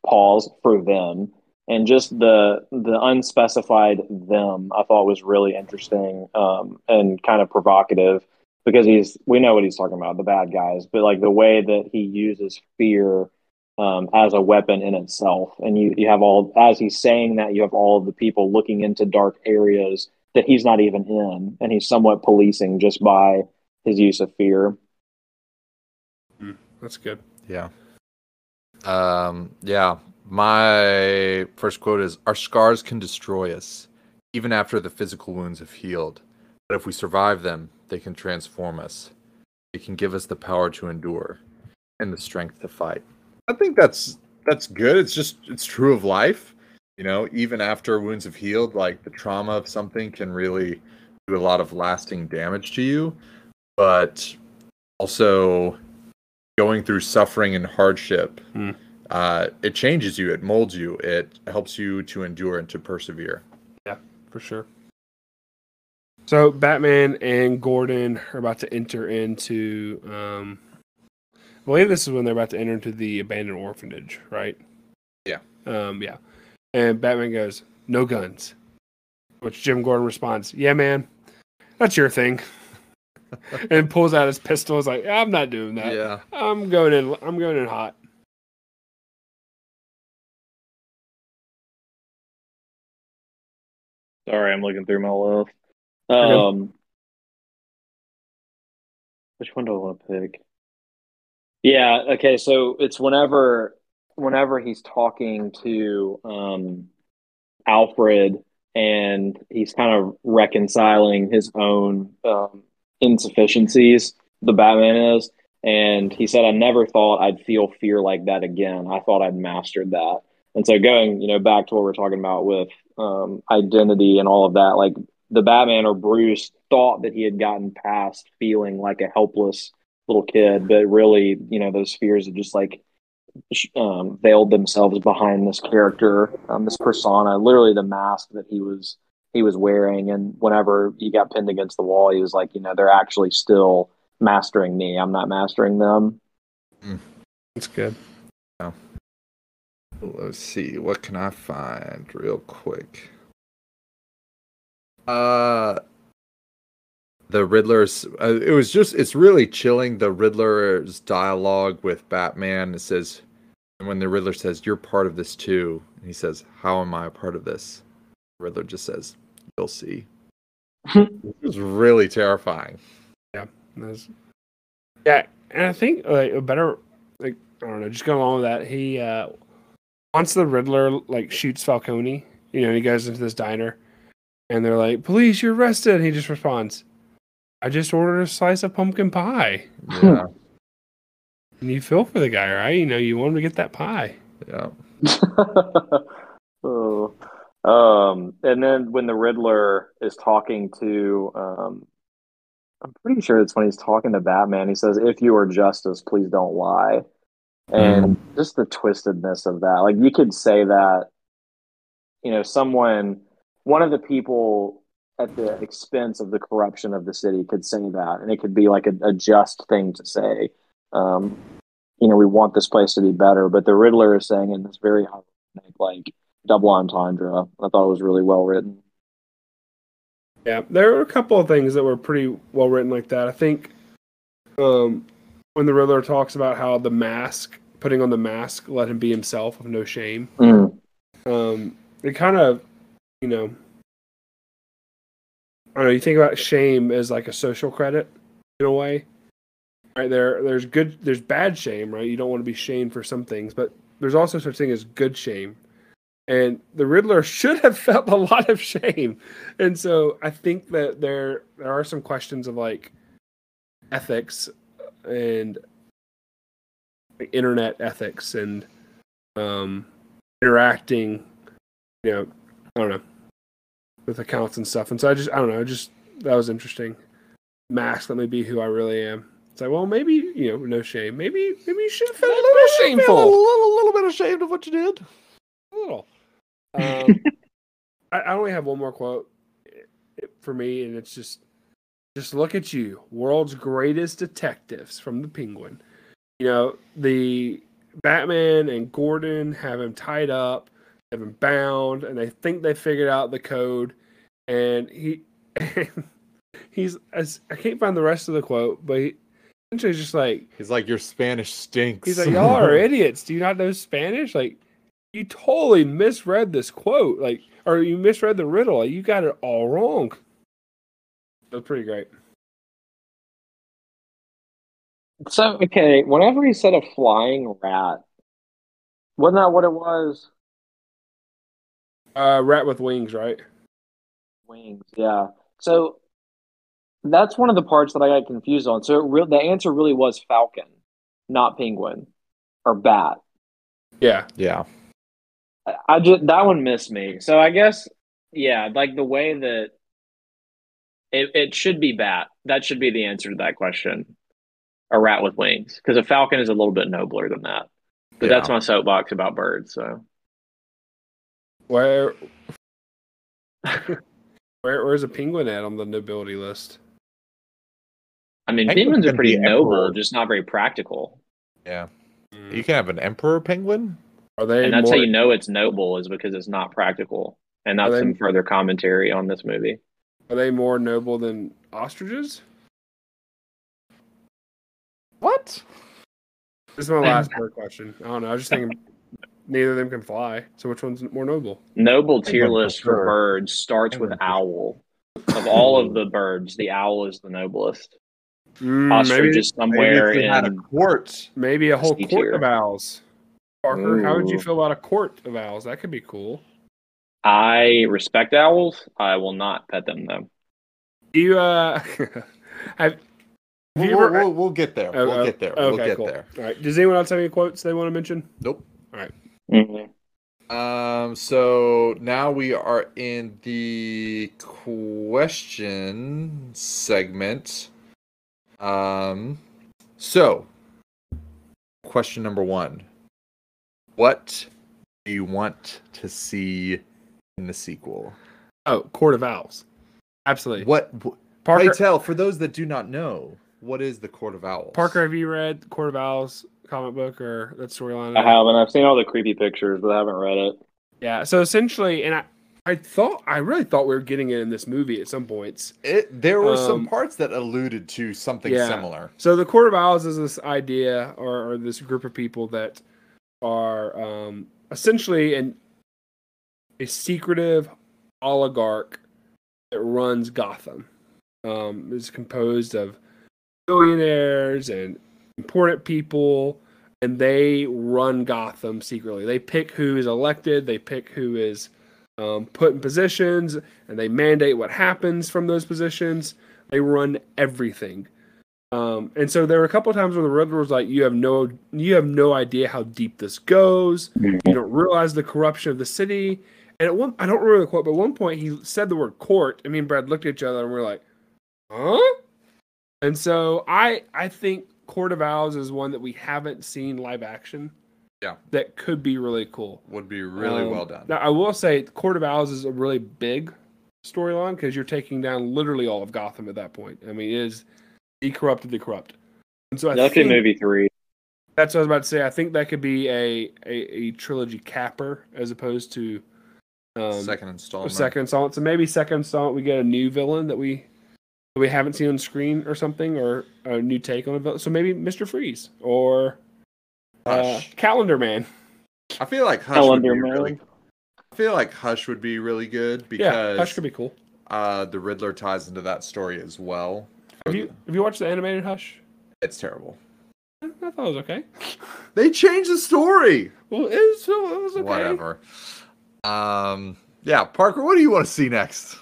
Pause for them. And just the the unspecified them I thought was really interesting um, and kind of provocative because he's we know what he's talking about, the bad guys, but like the way that he uses fear um, as a weapon in itself. And you, you have all, as he's saying that, you have all of the people looking into dark areas that he's not even in, and he's somewhat policing just by his use of fear. That's good. Yeah. Um, yeah. My first quote is Our scars can destroy us, even after the physical wounds have healed. But if we survive them, they can transform us. They can give us the power to endure and the strength to fight. I think that's that's good. It's just it's true of life. You know, even after wounds have healed, like the trauma of something can really do a lot of lasting damage to you. But also going through suffering and hardship, Hmm. uh, it changes you, it molds you, it helps you to endure and to persevere. Yeah, for sure. So Batman and Gordon are about to enter into. Um, I believe this is when they're about to enter into the abandoned orphanage, right? Yeah. Um, yeah. And Batman goes, "No guns," which Jim Gordon responds, "Yeah, man, that's your thing," [laughs] and pulls out his pistol. Is like, "I'm not doing that. Yeah. I'm going in. I'm going in hot." Sorry, I'm looking through my list. You're. Um, which one do I want to pick? Yeah, okay, so it's whenever whenever he's talking to um Alfred and he's kind of reconciling his own um, insufficiencies, the Batman is, and he said, "I never thought I'd feel fear like that again. I thought I'd mastered that." And so, going, you know, back to what we're talking about with um, identity and all of that, like the Batman or Bruce thought that he had gotten past feeling like a helpless little kid, but really, you know, those fears had just like um, veiled themselves behind this character, um, this persona, literally the mask that he was he was wearing. And whenever he got pinned against the wall, he was like, you know, they're actually still mastering me. I'm not mastering them. That's good. Let's see. What can I find real quick? Uh the Riddler's uh, it was just it's really chilling the Riddler's dialogue with Batman. It says and when the Riddler says you're part of this too and he says how am I a part of this? Riddler just says you'll see. [laughs] it was really terrifying. That's- yeah, and I think like a better like I don't know, just going along with that, he uh once the Riddler like shoots Falcone, you know, he goes into this diner and they're like, Police, you're arrested and he just responds, I just ordered a slice of pumpkin pie. Yeah. And you feel for the guy, right? You know, you want him to get that pie. yeah. [laughs] oh. Um, and then when the Riddler is talking to, um, I'm pretty sure it's when he's talking to Batman. He says, "If you are justice, please don't lie." And just the twistedness of that, like you could say that, you know, someone, one of the people at the expense of the corruption of the city could say that, and it could be like a, a just thing to say. Um, you know, we want this place to be better, but the Riddler is saying in this very ironic, like double entendre. I thought it was really well written. Yeah, there were a couple of things that were pretty well written like that. I think um, when the Riddler talks about how the mask, putting on the mask, let him be himself with no shame. Mm. Um, it kind of, you know, I don't know. You think about shame as like a social credit in a way, right? There, there's good, there's bad shame, right? You don't want to be shamed for some things, but there's also such thing as good shame, and the Riddler [laughs] should have felt a lot of shame, and so I think that there there are some questions of like ethics and internet ethics and um, interacting, you know, I don't know, with accounts and stuff. And so I just, I don't know, just that was interesting. Mask, let me be who I really am. It's like, well, maybe you know, no shame. Maybe, maybe you should have felt a little Feel a shameful. little, little bit ashamed of what you did. A little. [laughs] Um, I, I only have one more quote eh, for me, and it's just, just look at you, world's greatest detectives from the Penguin. You know, the Batman and Gordon have him tied up, have been bound, and they think they figured out the code. And he, [laughs] he's, as I can't find the rest of the quote, but he, essentially he's just like, He's like, your Spanish stinks. He's like, y'all are [laughs] idiots. Do you not know Spanish? Like, you totally misread this quote. Like, or you misread the riddle. Like, you got it all wrong. That was pretty great. So okay, whenever he said a flying rat, wasn't that what it was? Uh, rat with wings, right? Wings, yeah. So that's one of the parts that I got confused on. So it real the answer really was falcon, not penguin or bat. Yeah. yeah. I, I just that one missed me. So I guess yeah, like the way that it it should be bat. That should be the answer to that question. A rat with wings, because a falcon is a little bit nobler than that. But Yeah. that's my soapbox about birds. So [laughs] Where, where, where's a penguin at on the nobility list? I mean, Penguins penguins are pretty noble, emperor. just not very practical. Yeah. Hmm. You can have an emperor penguin. Are they And that's more, how you know it's noble is because it's not practical. And that's they- some further commentary on this movie. Are they more noble than ostriches? What? This is my last [laughs] bird question. I don't know. I was just thinking neither of them can fly. So which one's more noble? Noble tier list for sure. birds starts with owl. Of all of the birds, the owl is the noblest. Mm, Ostrich maybe, is somewhere Maybe if we had a in. court. maybe a whole C court tier. of owls. Parker, how would you Ooh. feel about a court of owls? That could be cool. I respect owls. I will not pet them though. Do you uh [laughs] have, have We'll, we'll, ever we'll, we'll get there. Oh, we'll oh, get there. okay, we'll get cool. there. All right. Does anyone else have any quotes they want to mention? Nope. Mhm. Um. So now we are in the question segment. Um. So, question number one: What do you want to see in the sequel? Oh, Court of Owls. Absolutely. What? wh- Parker Pray tell, for those that do not know, what is the Court of Owls? Parker, have you read Court of Owls comic book or that storyline? I haven't. I've seen all the creepy pictures, but I haven't read it. Yeah. So essentially, and I, I thought I really thought we were getting it in this movie at some points. It, there were Um, some parts that alluded to something yeah. similar. So the Court of Owls is this idea or, or this group of people that are um, essentially an a secretive oligarch that runs Gotham. Um, it's composed of billionaires and important people, and they run Gotham secretly. They pick who is elected, they pick who is um, put in positions, and they mandate what happens from those positions. They run everything. Um, and so there were a couple of times when the Riddler was like, "You have no, you have no idea how deep this goes. You don't realize the corruption of the city." And at one, I don't remember the quote, but at one point he said the word court, I mean, Brad looked at each other and we're like, "Huh?" And so I, I think Court of Owls is one that we haven't seen live action. Yeah. that could be really cool. Would be really Um, well done. Now, I will say, Court of Owls is a really big storyline because you're taking down literally all of Gotham at that point. I mean, it is the corrupt of the corrupt. And so I That could think movie three. that's what I was about to say. I think that could be a a, a trilogy capper as opposed to um, second installment. second installment. So maybe second installment we get a new villain that we that we haven't seen on screen or something, or a new take on a villain. So maybe Mister Freeze or uh, Calendar Man. I feel like Hush would be Calendar really. Man. I feel like Hush would be really good Yeah, because Hush could be cool. uh, the Riddler ties into that story as well. Have you have you watched the animated Hush? It's terrible. I thought it was okay. [laughs] They changed the story. Well, it was, it was okay. Whatever. Um. Yeah, Parker. What do you want to see next?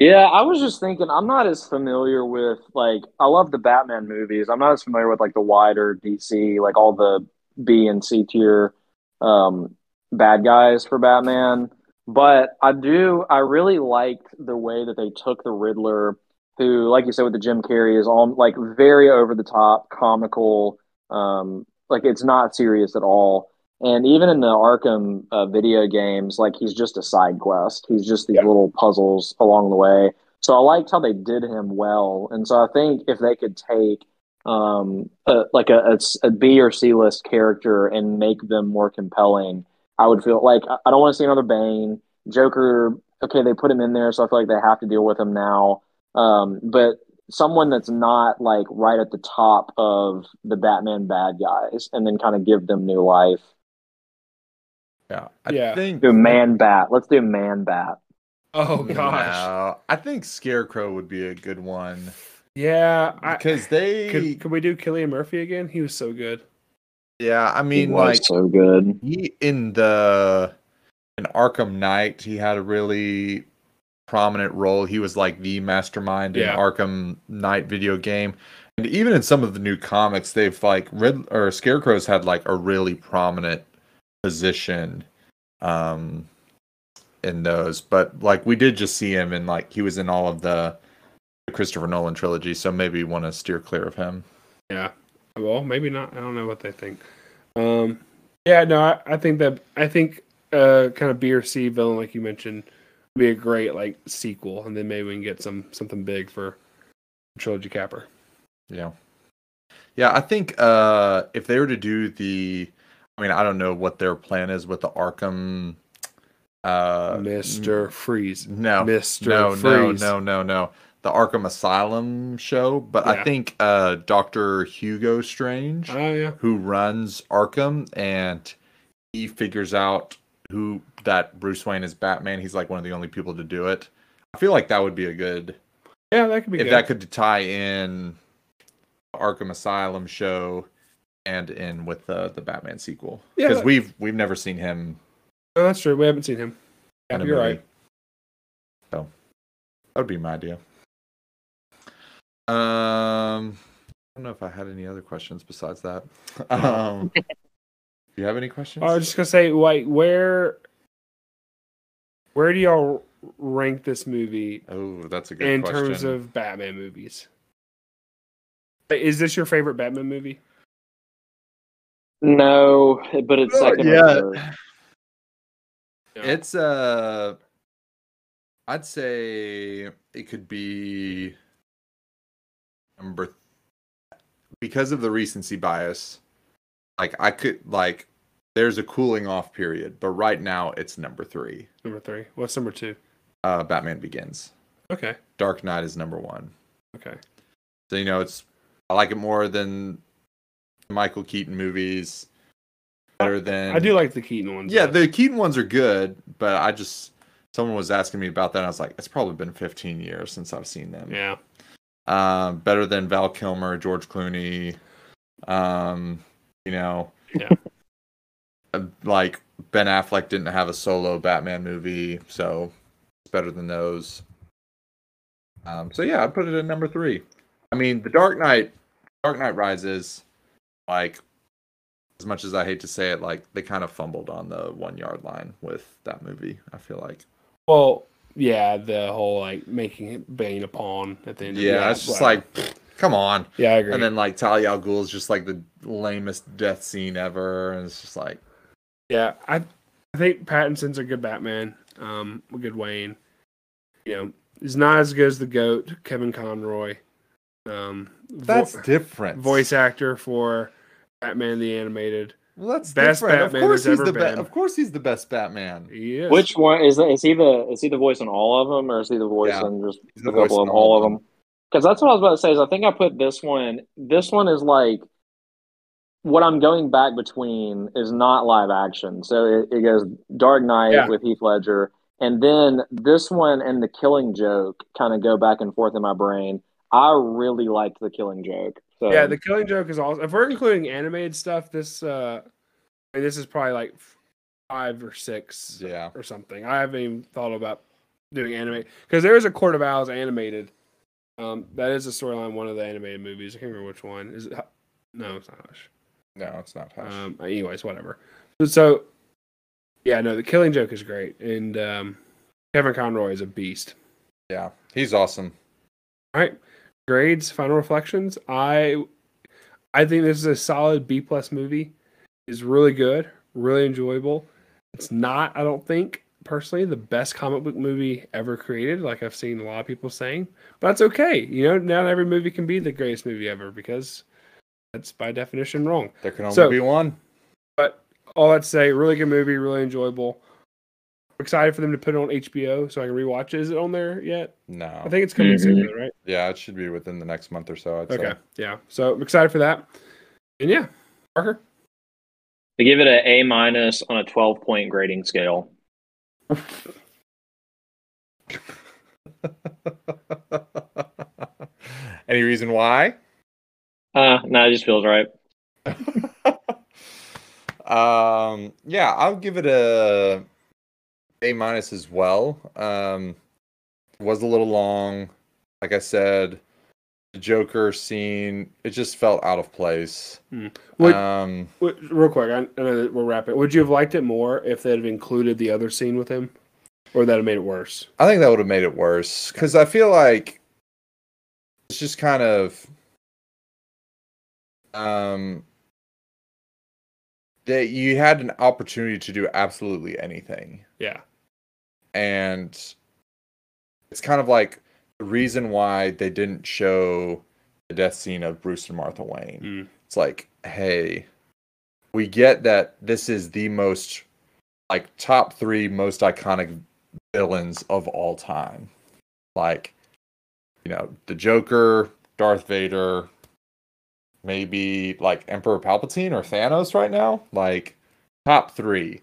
Yeah, I was just thinking. I'm not as familiar with like I love the Batman movies. I'm not as familiar with like the wider DC, like all the B and C tier um, bad guys for Batman. But I do. I really liked the way that they took the Riddler, who, like you said, with the Jim Carrey, is all like very over the top, comical. Um, like it's not serious at all. And even in the Arkham uh, video games, like he's just a side quest. He's just these Yeah. little puzzles along the way. So I liked how they did him well. And so I think if they could take um, a, like a, a, a B or C list character and make them more compelling, I would feel like I I don't want to see another Bane. Joker, okay, they put him in there, so I feel like they have to deal with him now. Um, but someone that's not like right at the top of the Batman bad guys, and then kind of give them new life. Yeah, I Yeah. think Do Man Bat. Let's do Man Bat. Oh gosh. No, I think Scarecrow would be a good one Yeah. I, because they. could, could we do Cillian Murphy again? He was so good. yeah, I He mean, was like so good. he in the in Arkham Knight, he had a really prominent role. He was like the mastermind in Arkham Knight video game. And even in some of the new comics, they've like Red or Scarecrow's had like a really prominent position um in those. But like we did just see him and like he was in all of the Christopher Nolan trilogy, so maybe want to steer clear of him. Yeah. Well, maybe not. I don't know what they think. Um. Yeah. No. I, I think that I think uh kind of B or C villain like you mentioned would be a great like sequel, and then maybe we can get some something big for trilogy capper. Yeah. Yeah, I think uh if they were to do the I mean, I don't know what their plan is with the Arkham uh Mister Freeze. No. Mister No, no, Freeze. no, no, no. The Arkham Asylum show, but I think uh Dr. Hugo Strange Oh yeah. who runs Arkham and he figures out who that Bruce Wayne is Batman. He's like one of the only people to do it. I feel like that would be a good Yeah, that could be if good. that could tie in Arkham Asylum show and in with the the Batman sequel Yeah, because we've we've never seen him Oh, that's true. We haven't seen him. Yeah, you're right. So that would be my idea. Um, I don't know if I had any other questions besides that. [laughs] Um, do you have any questions? I was just gonna say, like, where, where do y'all rank this movie oh, that's a good in question. terms of Batman movies? Is this your favorite Batman movie? No, but it's Oh, second yeah. or. It's uh I'd say it could be number th- because of the recency bias. Like I could like there's a cooling off period, but right now it's number 3. number three. What's number two? Uh Batman Begins. Okay. Dark Knight is number 1. Okay. So you know it's I like it more than the Michael Keaton movies. Better than I do like the Keaton ones. Yeah, though. the Keaton ones are good, but I just someone was asking me about that. And I was like, it's probably been 15 years since I've seen them. yeah. Um, better than Val Kilmer, George Clooney. Um, you know, Yeah. [laughs] uh, like Ben Affleck didn't have a solo Batman movie, so it's better than those. Um, so yeah, I put it at number three. I mean, The Dark Knight, Dark Knight Rises, like as much as I hate to say it, like they kind of fumbled on the one yard line with that movie. I feel like. Well, yeah, the whole like making it Bane a pawn at the end. of Yeah, it's just like, come on. yeah, I agree. And then like Talia al Ghul is just like the lamest death scene ever, and it's just like, Yeah, I I think Pattinson's a good Batman. Um, a good Wayne. You know, he's not as good as the goat, Kevin Conroy. Um, vo- that's different. voice actor for Batman the Animated. Well, that's Best different. Batman of course he's ever the best. Of course he's the best Batman. He is. Which one is is he the is he the voice in all of them, or is he the voice Yeah, in just a the voice couple of all of them? Because that's what I was about to say. Is I think I put this one. This one is like what I'm going back between is not live action. So it, it goes Dark Knight Yeah. with Heath Ledger, And then this one and the Killing Joke kind of go back and forth in my brain. I really liked the Killing Joke. So Yeah, the Killing Joke is also. If we're including animated stuff, this uh, I mean, this is probably like five or six Yeah. or something. I haven't even thought about doing anime because there is a Court of Owls animated. Um, that is a storyline. One of the animated movies. I can't remember which one. Is it? No, it's not Hush. No, it's not Hush. Um, anyways, whatever. So, so, yeah, no, the Killing Joke is great, and um, Kevin Conroy is a beast. yeah, he's awesome. All right, grades, final reflections. I, I think this is a solid B plus movie. It's really good, really enjoyable. It's not, I don't think personally, the best comic book movie ever created. Like I've seen a lot of people saying, but that's okay. You know, not every movie can be the greatest movie ever because that's by definition wrong. There can only So- be one. But all that to say, really good movie, really enjoyable. Excited for them to put it on HBO so I can rewatch it. Is it on there yet? No. I think it's coming soon, right? yeah, it should be within the next month or so. I'd Okay, say. yeah. So I'm excited for that. And yeah, Parker. I give it an A minus on a 12 point grading scale. [laughs] Any reason why? Uh, no, it just feels right. [laughs] um, yeah, I'll give it a A minus as well. Um, was a little long. Like I said, the Joker scene it just felt out of place. Would, um, would- real quick, I, I know that we're wrapping. Would you have liked it more if they'd have included the other scene with him, or that have made it worse? I think that would have made it worse because I feel like it's just kind of um that you had an opportunity to do absolutely anything Yeah, and it's kind of like the reason why they didn't show the death scene of Bruce and Martha Wayne. Mm. It's like, hey, we get that this is the most like top three most iconic villains of all time. Like, you know, the Joker, Darth Vader, maybe like Emperor Palpatine or Thanos right now. Like top three.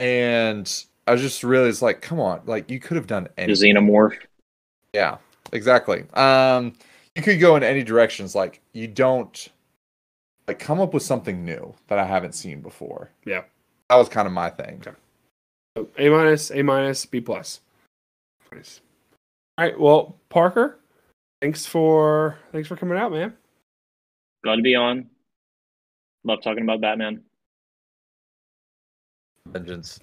And I was just really it's like, come on, like you could have done The anything. xenomorph. Yeah, exactly. Um, you could go in any directions. Like you don't like come up with something new that I haven't seen before. Yeah. that was kind of my thing. Okay. So A minus, A minus, B plus. Nice. All right. Well, Parker, thanks for thanks for coming out, man. Glad to be on. Love talking about Batman. Vengeance.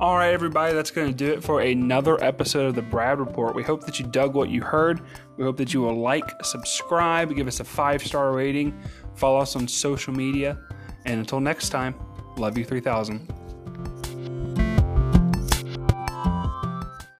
All right, everybody, that's going to do it for another episode of the Brad Report. We hope that you dug what you heard. We hope that you will like, subscribe, give us a five star rating, follow us on social media, and until next time, love you 3000.